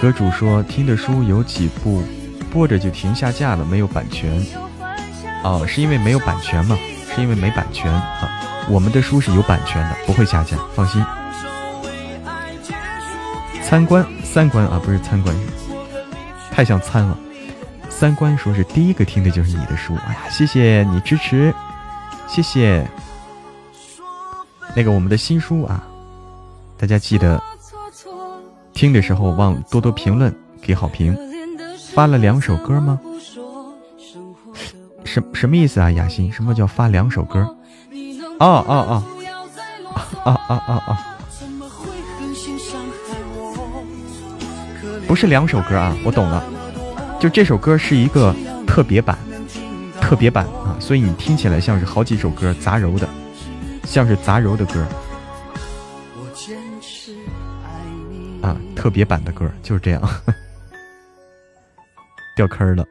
阁主说听的书有几部播着就停下架了，没有版权。哦，是因为没有版权吗？是因为没版权啊？我们的书是有版权的，不会下架，放心。参观三观啊，不是参观，太像参了。三观说是第一个听的就是你的书，哎呀，谢谢你支持，谢谢。那个我们的新书啊，大家记得听的时候忘多多评论，给好评。发了两首歌吗？什什么意思啊，雅欣？什么叫发两首歌？哦哦哦，啊啊啊啊！不是两首歌啊，我懂了，就这首歌是一个特别版，特别版啊，所以你听起来像是好几首歌杂糅的，像是杂糅的歌。啊，特别版的歌就是这样，掉坑了。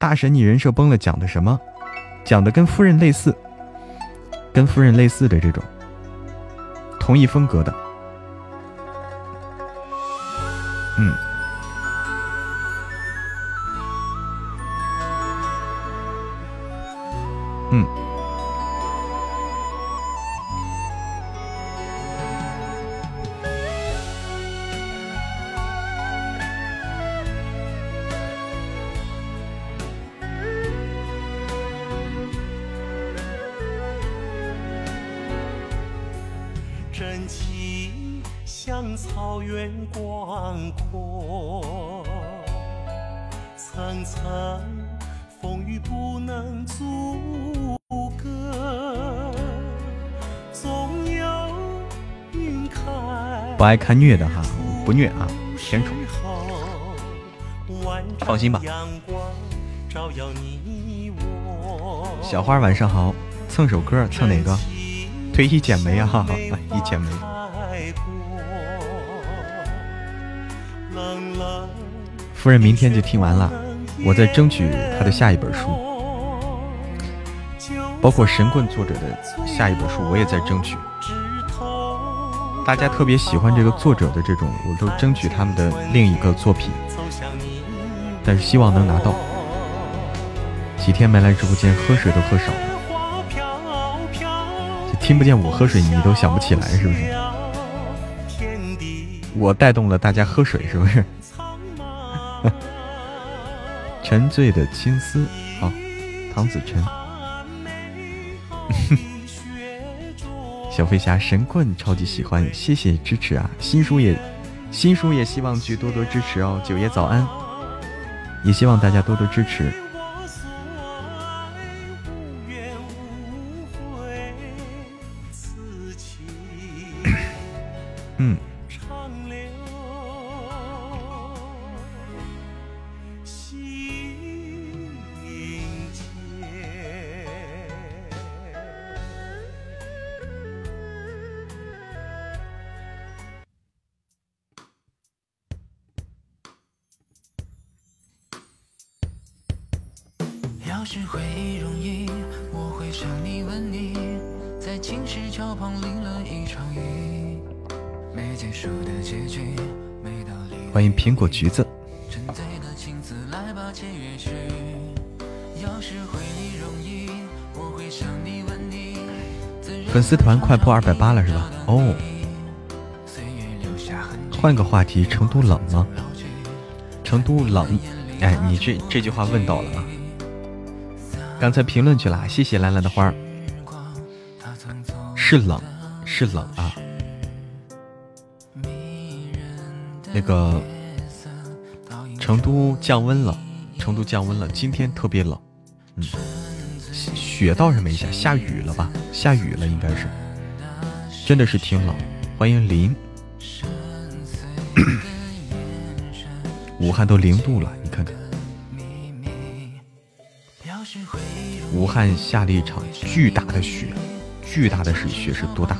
大神，你人设崩了，讲的什么？讲的跟夫人类似，跟夫人类似的这种，同一风格的，嗯，不爱看虐的哈，不虐啊，甜宠，放心吧。小花晚上好，蹭首歌，蹭哪个？推一剪梅啊，哈哈，一剪梅。夫人明天就听完了，我在争取他的下一本书，包括神棍作者的下一本书，我也在争取。大家特别喜欢这个作者的这种，我都争取他们的另一个作品，但是希望能拿到。几天没来直播间，喝水都喝少了，就听不见我喝水，你都想不起来是不是？我带动了大家喝水是不是？沉醉的青丝，好，唐子晨。小飞侠神棍超级喜欢，谢谢支持啊！新书也，新书也希望去多多支持哦。九爷早安，也希望大家多多支持。果橘子。粉丝团快破二百八了是吧？哦。换个话题，成都冷吗？成都冷。哎，你这这句话问到了啊。刚才评论去了，谢谢兰兰的花儿。是冷，是冷啊。那个成都降温了，成都降温了，今天特别冷，嗯，雪倒是没下，下雨了吧？下雨了应该是，真的是挺冷。欢迎林，武汉都零度了，你看看，武汉下了一场巨大的雪，巨大的是雪是多大？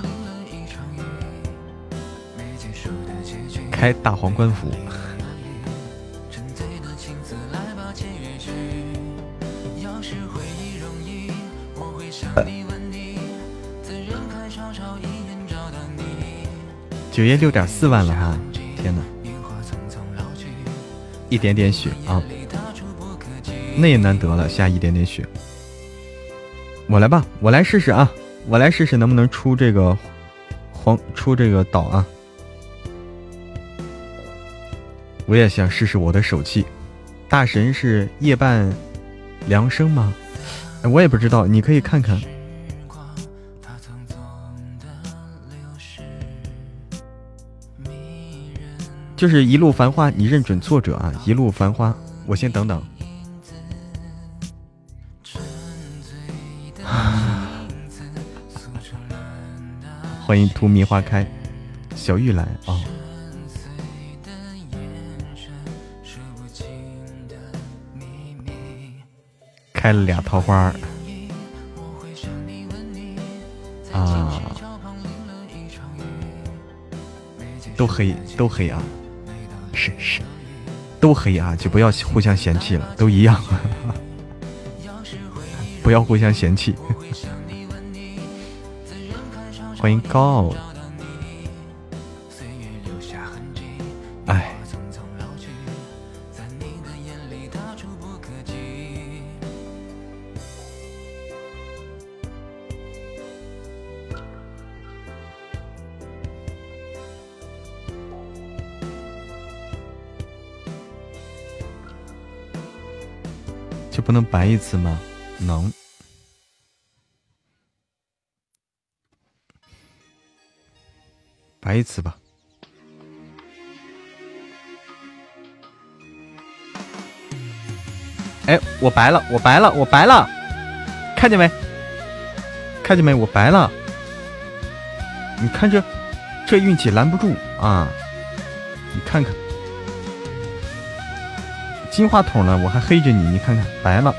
开大皇冠服。九月六点四万了哈，天哪！一点点雪啊，那也难得了，下一点点雪。我来吧，我来试试啊，我来试试能不能出这个黄出这个岛啊。我也想试试我的手气，大神是夜半凉生吗？我也不知道，你可以看看。就是一路繁花，你认准作者啊！一路繁花，我先等等。欢迎荼蘼花开，小玉来啊。开了俩桃花啊，都黑都黑啊，是是，都黑啊，就不要互相嫌弃了，都一样，不要互相嫌弃。欢迎高傲。一次吗？能，白一次吧。哎，我白了，我白了，我白了，看见没？看见没？我白了。你看这，这运气拦不住啊！你看看。金话筒呢？我还黑着你，你看看白了。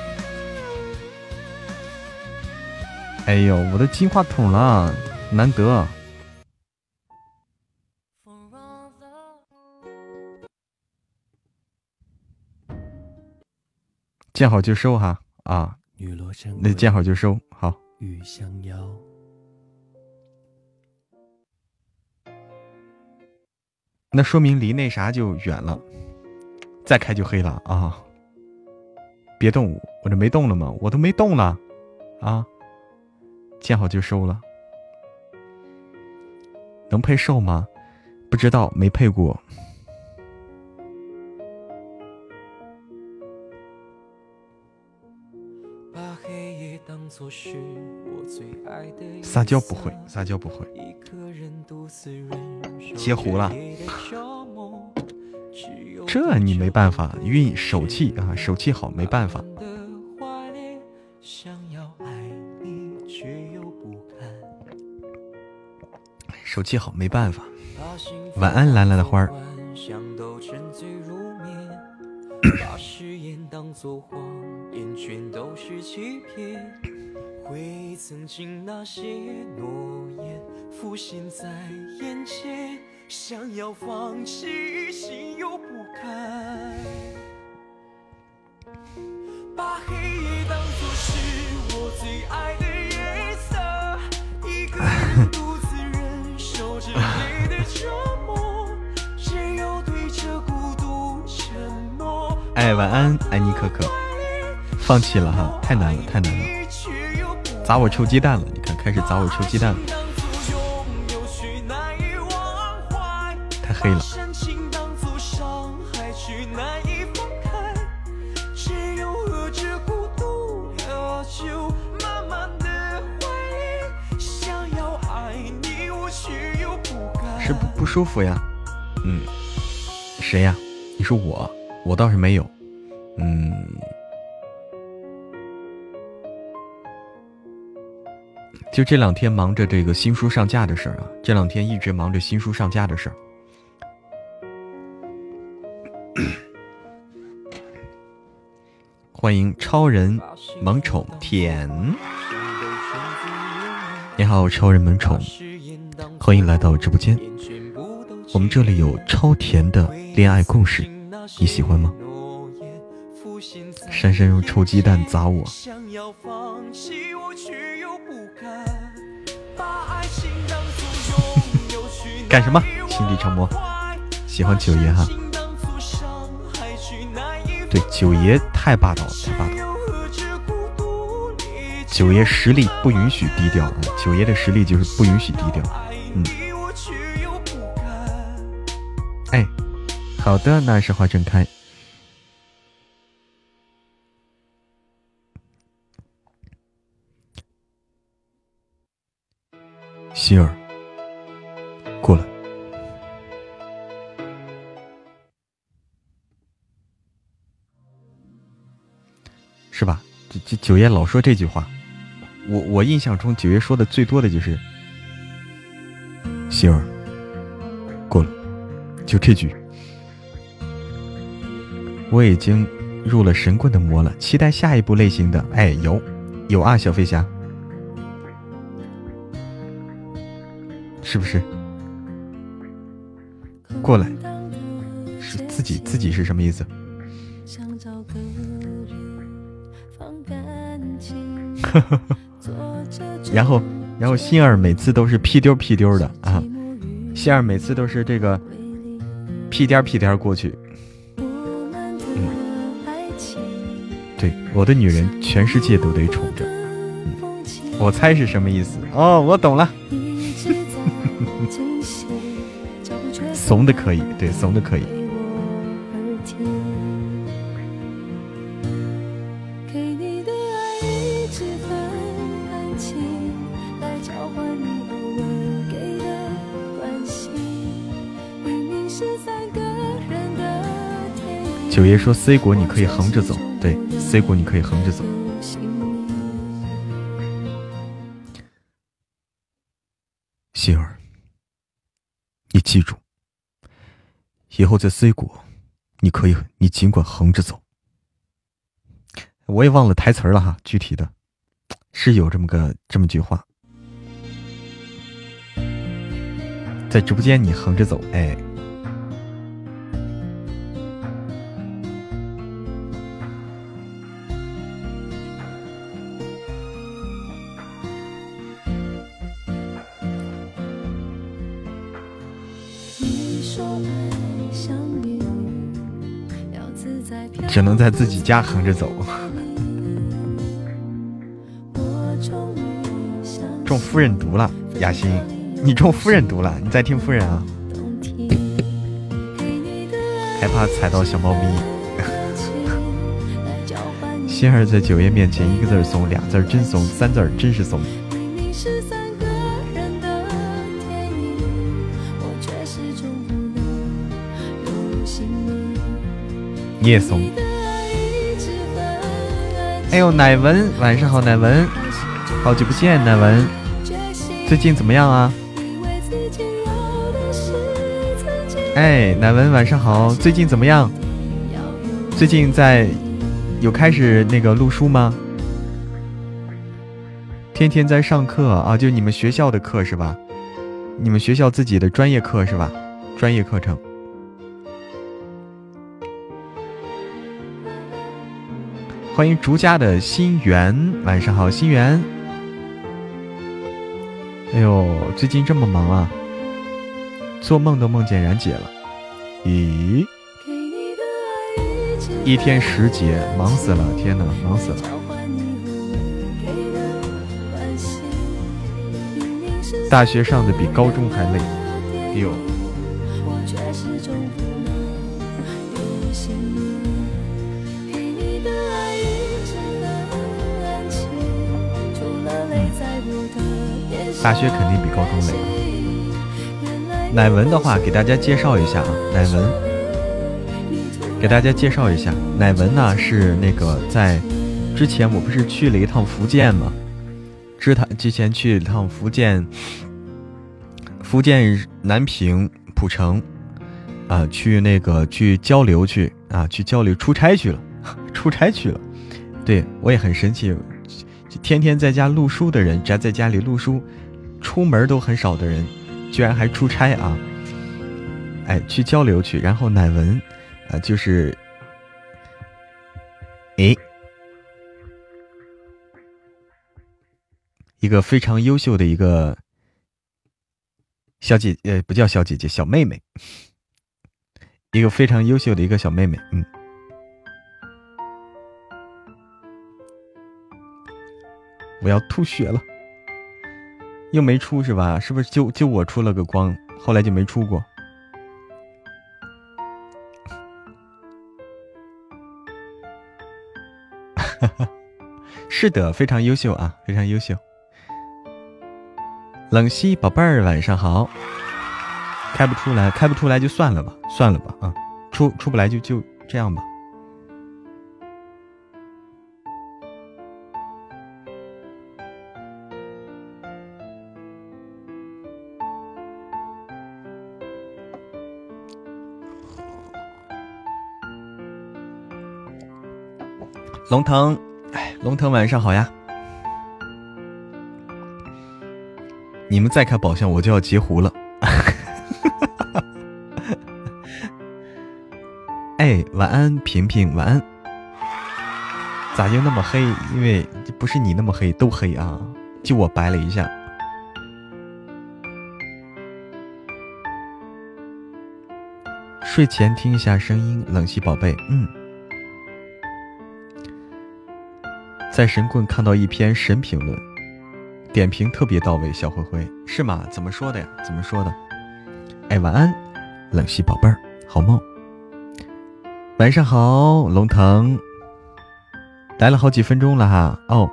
哎呦，我的金话筒了，难得。见好就收哈啊，那见好就收好。那说明离那啥就远了，再开就黑了啊！别动，我这没动了吗？我都没动了啊！见好就收了，能配售吗？不知道，没配过。撒娇不会，撒娇不会。截胡了，这你没办法，运手气啊，手气好，没办法。手气好，没办法。晚安，蓝蓝的花儿。回曾经那些诺言浮现在眼前，想要放弃，心又不甘。把黑夜当作是我最爱的晚安，爱你可可。放弃了哈，太难了，太难了。砸我臭鸡蛋了！你看，开始砸我臭鸡蛋了，太黑了。是不不舒服呀？嗯，谁呀？你说我？我倒是没有。嗯。就这两天忙着这个新书上架的事儿啊，这两天一直忙着新书上架的事儿。欢迎超人萌宠甜，你好，超人萌宠，欢迎来到直播间。我们这里有超甜的恋爱故事，你喜欢吗？珊珊用臭鸡蛋砸我。干什么？心地成魔，喜欢九爷哈。对，九爷太霸道了，太霸道。九爷实力不允许低调啊！九爷的实力就是不允许低调。嗯。哎，好的，那是花正开。希儿。过来，是吧？九九九爷老说这句话，我我印象中九爷说的最多的就是“星儿，过来”，就这句。我已经入了神棍的魔了，期待下一部类型的。哎，有有啊，小飞侠，是不是？过来，是自己自己是什么意思？然后然后心儿每次都是屁丢屁丢的啊，心儿每次都是这个屁颠屁颠过去。嗯，对，我的女人全世界都得宠着。我猜是什么意思？哦，我懂了。怂的可以，对，怂的可以。九爷说：“C 国你可以横着走，对，C 国你可以横着走。”记住。以后在 C 国，你可以，你尽管横着走。我也忘了台词了哈，具体的，是有这么个这么句话，在直播间你横着走，哎。只能在自己家横着走。中夫人毒了，雅欣，你中夫人毒了，你在听夫人啊？害怕踩到小猫咪。心儿在九爷面前一个字怂，俩字真怂，三字真是怂。你也怂。哎呦，乃文，晚上好，乃文，好久不见，乃文，最近怎么样啊？哎，乃文，晚上好，最近怎么样？最近在有开始那个录书吗？天天在上课啊，就你们学校的课是吧？你们学校自己的专业课是吧？专业课程。欢迎竹家的心源，晚上好，心源。哎呦，最近这么忙啊，做梦都梦见冉姐了。咦，一天十节，忙死了！天哪，忙死了。大学上的比高中还累。哎呦。大学肯定比高中累。乃文的话，给大家介绍一下啊，乃文，给大家介绍一下，乃文呢是那个在之前我不是去了一趟福建吗？之他之前去了一趟福建，福建南平浦城啊，去那个去交流去啊，去交流出差去了，出差去了。对我也很神奇，天天在家录书的人，宅在家里录书。出门都很少的人，居然还出差啊！哎，去交流去，然后乃文，呃，就是，哎，一个非常优秀的一个小姐，呃，不叫小姐姐，小妹妹，一个非常优秀的一个小妹妹，嗯，我要吐血了。又没出是吧？是不是就就我出了个光，后来就没出过？是的，非常优秀啊，非常优秀。冷溪宝贝儿，晚上好。开不出来，开不出来就算了吧，算了吧啊，出出不来就就这样吧。龙腾，哎，龙腾晚上好呀！你们再开宝箱，我就要截胡了。哎，晚安，平平，晚安。咋就那么黑？因为不是你那么黑，都黑啊，就我白了一下。睡前听一下声音，冷气宝贝，嗯。在神棍看到一篇神评论，点评特别到位。小灰灰是吗？怎么说的呀？怎么说的？哎，晚安，冷溪宝贝儿，好梦。晚上好，龙腾，来了好几分钟了哈。哦，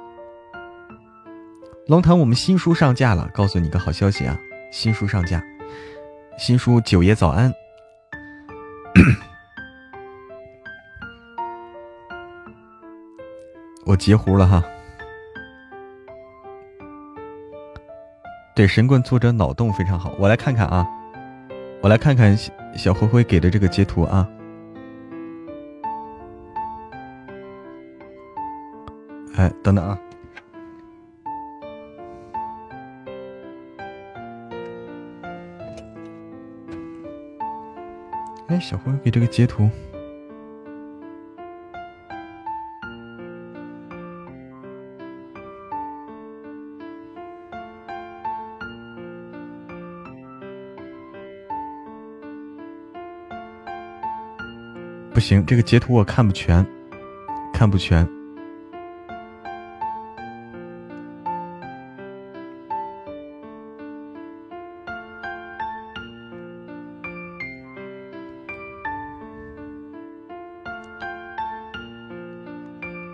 龙腾，我们新书上架了，告诉你个好消息啊，新书上架，新书九爷早安。我截胡了哈，对神棍作者脑洞非常好，我来看看啊，我来看看小灰灰给的这个截图啊，哎，等等啊，哎，小灰给这个截图。不行，这个截图我看不全，看不全。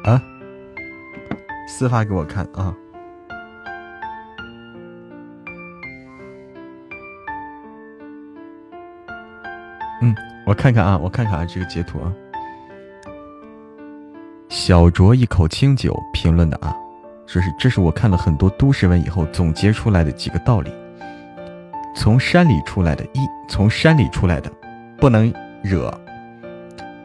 啊，私发给我看啊。看看啊，我看看啊，这个截图啊。小酌一口清酒评论的啊，这是这是我看了很多都市文以后总结出来的几个道理。从山里出来的，一从山里出来的不能惹，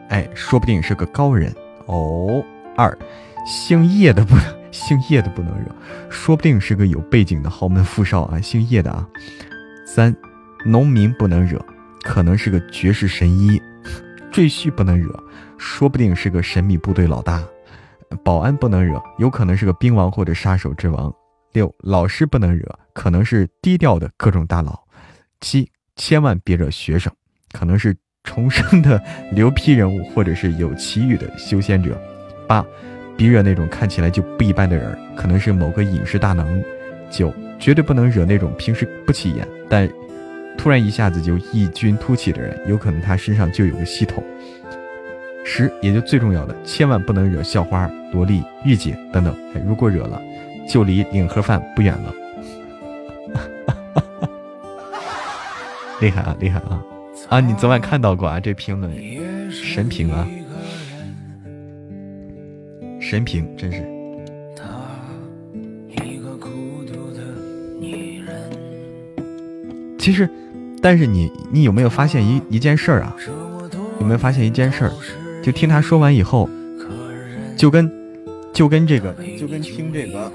哎，说不定是个高人哦。二，姓叶的不 姓叶的不能惹，说不定是个有背景的豪门富少啊，姓叶的啊。三，农民不能惹，可能是个绝世神医。赘婿不能惹，说不定是个神秘部队老大。保安不能惹，有可能是个兵王或者杀手之王。六，老师不能惹，可能是低调的各种大佬。七，千万别惹学生，可能是重生的牛批人物或者是有奇遇的修仙者。八，别惹那种看起来就不一般的人，可能是某个隐士大能。九，绝对不能惹那种平时不起眼，但突然一下子就异军突起的人，有可能他身上就有个系统。十，也就最重要的，千万不能惹校花、萝莉、御姐等等。哎，如果惹了，就离领盒饭不远了。厉害啊，厉害啊！啊，你昨晚看到过啊？这评论神评啊！神评，真是。其实，但是你，你有没有发现一一件事儿啊？有没有发现一件事儿？就听他说完以后，就跟，就跟这个，就跟听这个，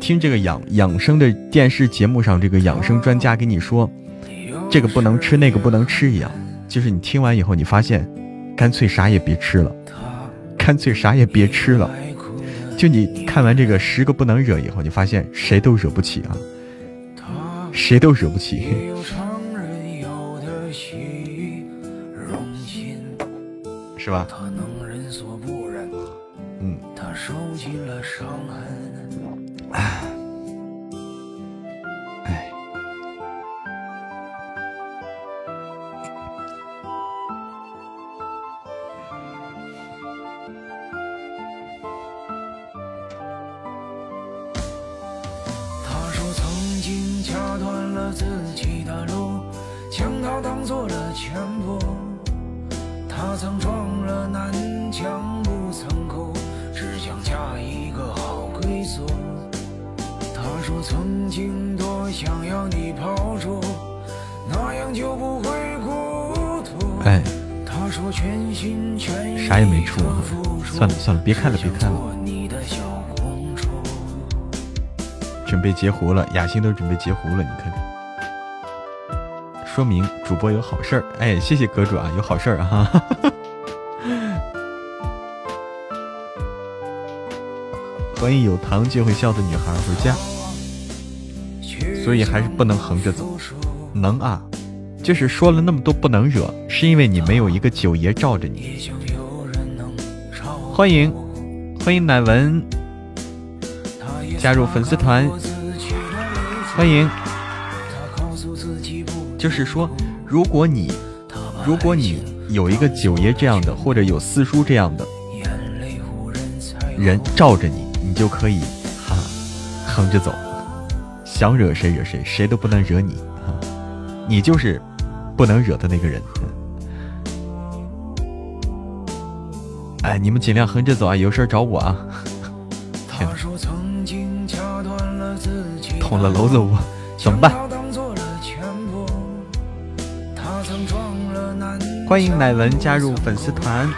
听这个养养生的电视节目上这个养生专家给你说，这个不能吃，那个不能吃一样。就是你听完以后，你发现。干脆啥也别吃了，干脆啥也别吃了。就你看完这个十个不能惹以后，你发现谁都惹不起啊，谁都惹不起，是吧？啥也没出啊，算了算了，别看了别看了。准备截胡了，雅欣都准备截胡了，你看看，说明主播有好事儿。哎，谢谢阁主啊，有好事儿啊！欢迎有糖就会笑的女孩回家，所以还是不能横着走，能啊，就是说了那么多不能惹，是因为你没有一个九爷罩着你。欢迎，欢迎乃文加入粉丝团。欢迎，就是说，如果你，如果你有一个九爷这样的，或者有四叔这样的人罩着你，你就可以啊，横着走，想惹谁惹谁，谁都不能惹你啊，你就是不能惹的那个人。哎，你们尽量横着走啊！有事找我啊！天，捅了娄子我怎么办？欢迎乃文加入粉丝团。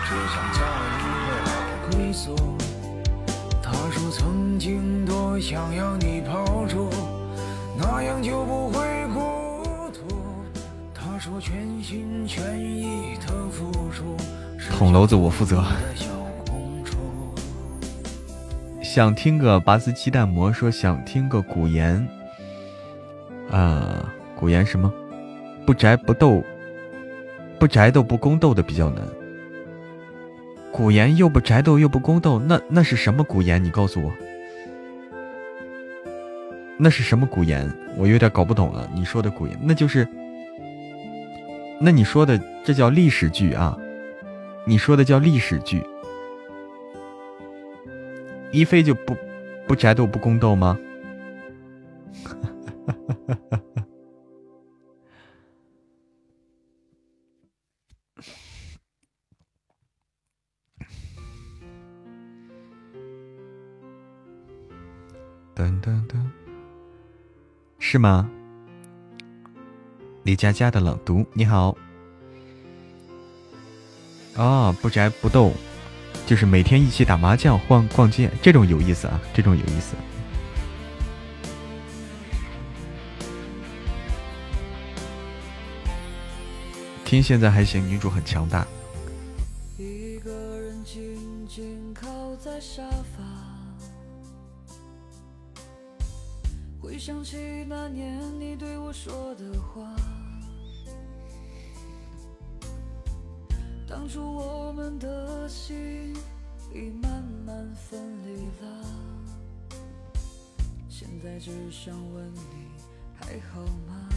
猴子我负责。想听个拔丝鸡蛋馍，说想听个古言，啊，古言什么？不宅不斗，不宅斗不宫斗的比较难。古言又不宅斗又不宫斗，那那是什么古言？你告诉我，那是什么古言？我有点搞不懂了。你说的古言，那就是，那你说的这叫历史剧啊？你说的叫历史剧？一飞就不不宅斗不宫斗吗？噔噔噔，是吗？李佳佳的朗读，你好。哦，不宅不斗，就是每天一起打麻将、逛逛街，这种有意思啊，这种有意思。听现在还行，女主很强大。一个人静静靠在沙发，回想起那年你对我说的话，当初我们的心已慢慢分离了，现在只想问你还好吗？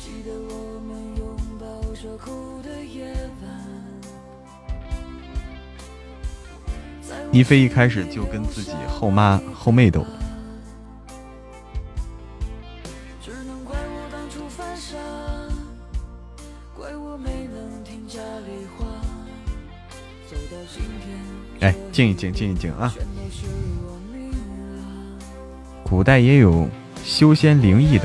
记得我们拥抱着哭的夜晚。一飞一开始就跟自己后妈后妹斗。哎，静一静，静一静啊！古代也有修仙灵异的。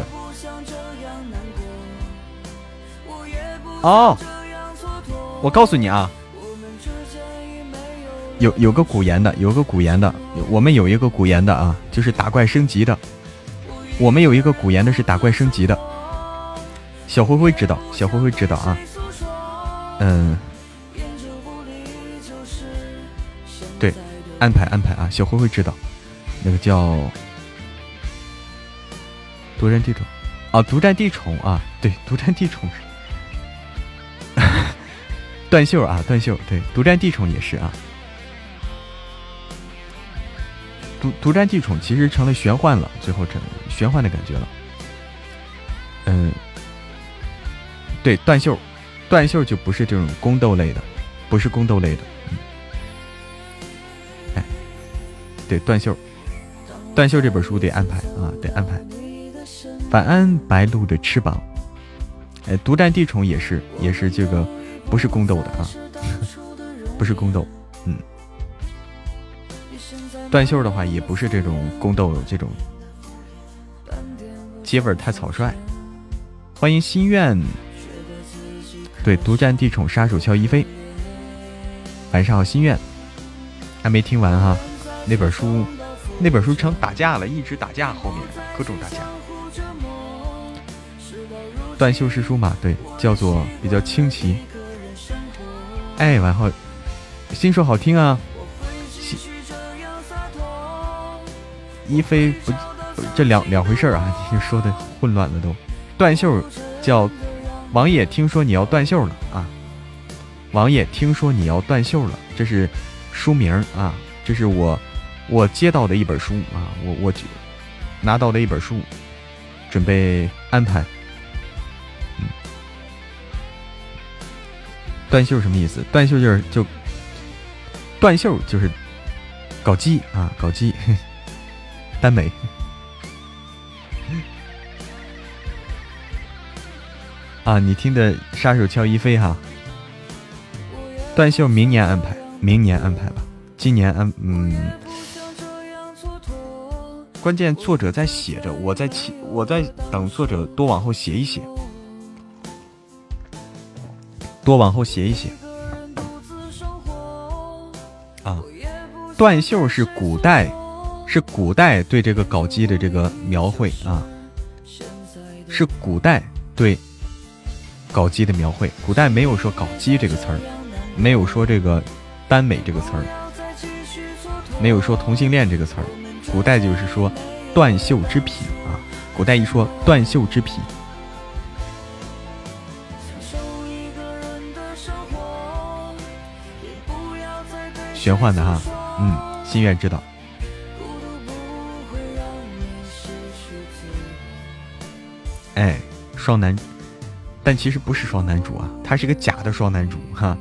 哦，我告诉你啊。有有个古言的，有个古言的，我们有一个古言的啊，就是打怪升级的。我们有一个古言的是打怪升级的。小灰灰知道，小灰灰知道啊。嗯，对，安排安排啊，小灰灰知道，那个叫独占地宠啊，独占地宠啊，对，独占地宠。断袖啊，断袖，对，独占地宠也是啊。独独占地宠其实成了玄幻了，最后成玄幻的感觉了。嗯，对，断袖，断袖就不是这种宫斗类的，不是宫斗类的。嗯哎，对，断袖，断袖这本书得安排啊，得安排。晚安，白鹿的翅膀。哎，独占地宠也是，也是这个，不是宫斗的啊，不是宫斗。嗯。断袖的话也不是这种宫斗这种，接吻太草率。欢迎心愿，对，独占地宠杀手俏一飞。晚上好，心愿，还没听完哈。那本书，那本书成打架了，一直打架，后面各种打架。断袖诗书嘛，对，叫做比较清奇。哎，然后新说好听啊。一飞不，这两两回事啊！你说的混乱了都。断袖叫王爷，听说你要断袖了啊！王爷，听说你要断袖了，这是书名啊！这是我我接到的一本书啊！我我拿到的一本书，准备安排。断袖什么意思？断袖就是就断袖就是搞基啊，搞基。耽美啊！你听的杀手俏一飞哈，断袖明年安排，明年安排吧，今年安嗯。关键作者在写着，我在起，我在等作者多往后写一写，多往后写一写。啊，断袖是古代。是古代对这个搞基的这个描绘啊，是古代对搞基的描绘。古代没有说搞基这个词儿，没有说这个耽美这个词儿，没有说同性恋这个词儿。古代就是说断袖之癖啊，古代一说断袖之癖。玄幻的哈，嗯，心愿知道。哎，双男但其实不是双男主啊，他是个假的双男主哈，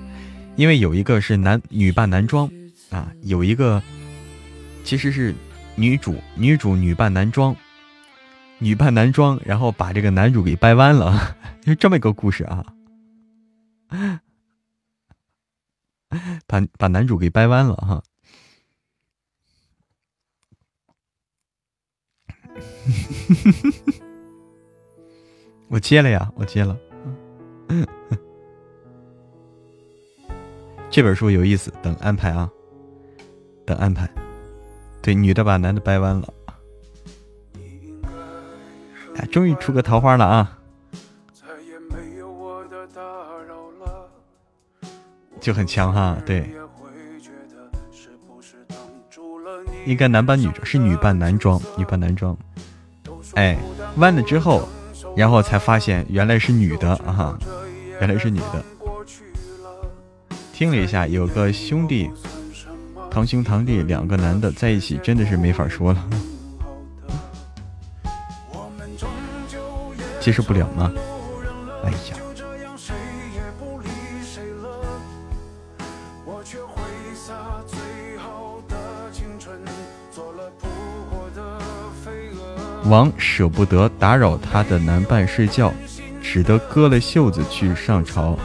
因为有一个是男女扮男装啊，有一个其实是女主女主女扮男装，女扮男装，然后把这个男主给掰弯了，就这么一个故事啊，把把男主给掰弯了哈。我接了呀，我接了。这本书有意思，等安排啊，等安排。对，女的把男的掰弯了。哎，终于出个桃花了啊！就很强哈，对。应该男扮女装，是女扮男装，女扮男装。哎，弯了之后。然后才发现原来是女的啊哈，原来是女的。听了一下，有个兄弟，堂兄堂弟两个男的在一起，真的是没法说了，接受不了吗？哎呀，王舍不得打扰他的男伴睡觉，只得割了袖子去上朝，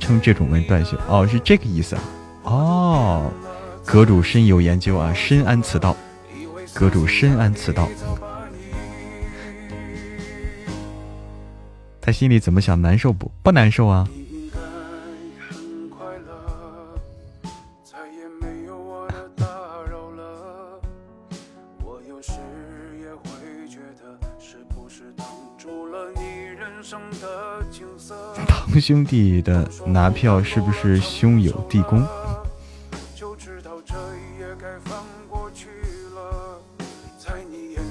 称这种为断袖。哦，是这个意思啊。哦，阁主深有研究啊，深谙此道。阁主深谙此道。他心里怎么想？难受不？不难受啊。兄弟的拿票是不是兄友弟恭？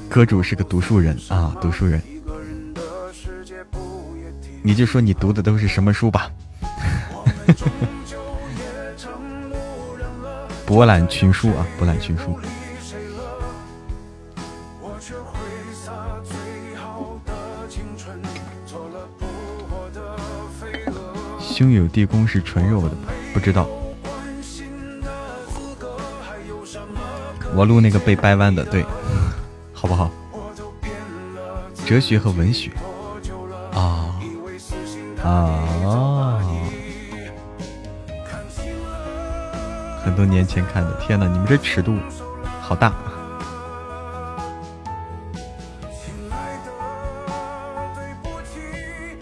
歌主是个读书人啊，读书人，你就说你读的都是什么书吧。博览群书啊，博览群书。兄友弟恭是纯肉的吧？不知道。我录那个被掰弯的，对，好不好？哲学和文学啊啊！很多年前看的，天哪，你们这尺度好大。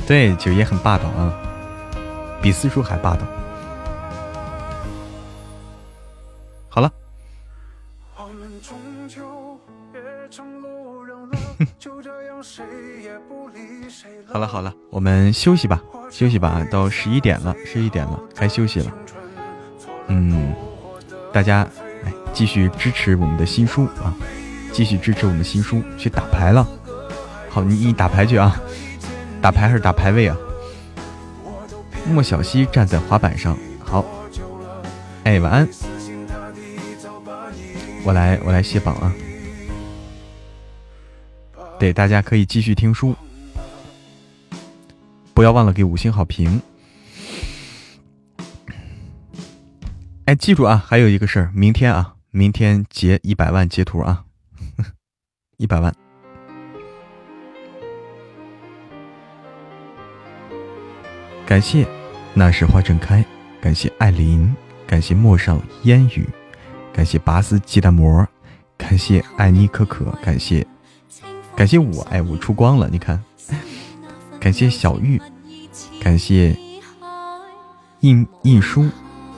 对，九爷很霸道啊。比四叔还霸道。好了，好了好了，我们休息吧，休息吧，到十一点了，十一点了，该休息了。嗯，大家哎，继续支持我们的新书啊，继续支持我们新书，去打牌了。好，你你打牌去啊，打牌还是打排位啊？莫小西站在滑板上，好，哎，晚安。我来，我来卸榜啊。对，大家可以继续听书，不要忘了给五星好评。哎，记住啊，还有一个事儿，明天啊，明天截一百万截图啊，一百万。感谢，那时花正开。感谢艾琳，感谢陌上烟雨，感谢拔丝鸡蛋膜，感谢爱妮可可，感谢感谢我哎我出光了，你看，感谢小玉，感谢印印书，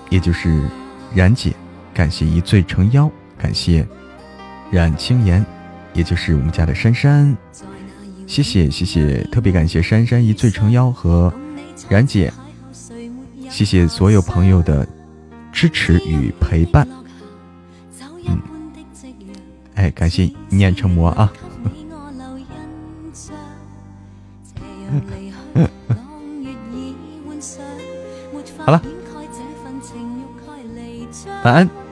也就是冉姐，感谢一醉成妖，感谢冉青言，也就是我们家的珊珊，谢谢谢谢，特别感谢珊珊一醉成妖和。冉姐，谢谢所有朋友的支持与陪伴。嗯，哎，感谢念成魔啊。好了，晚安。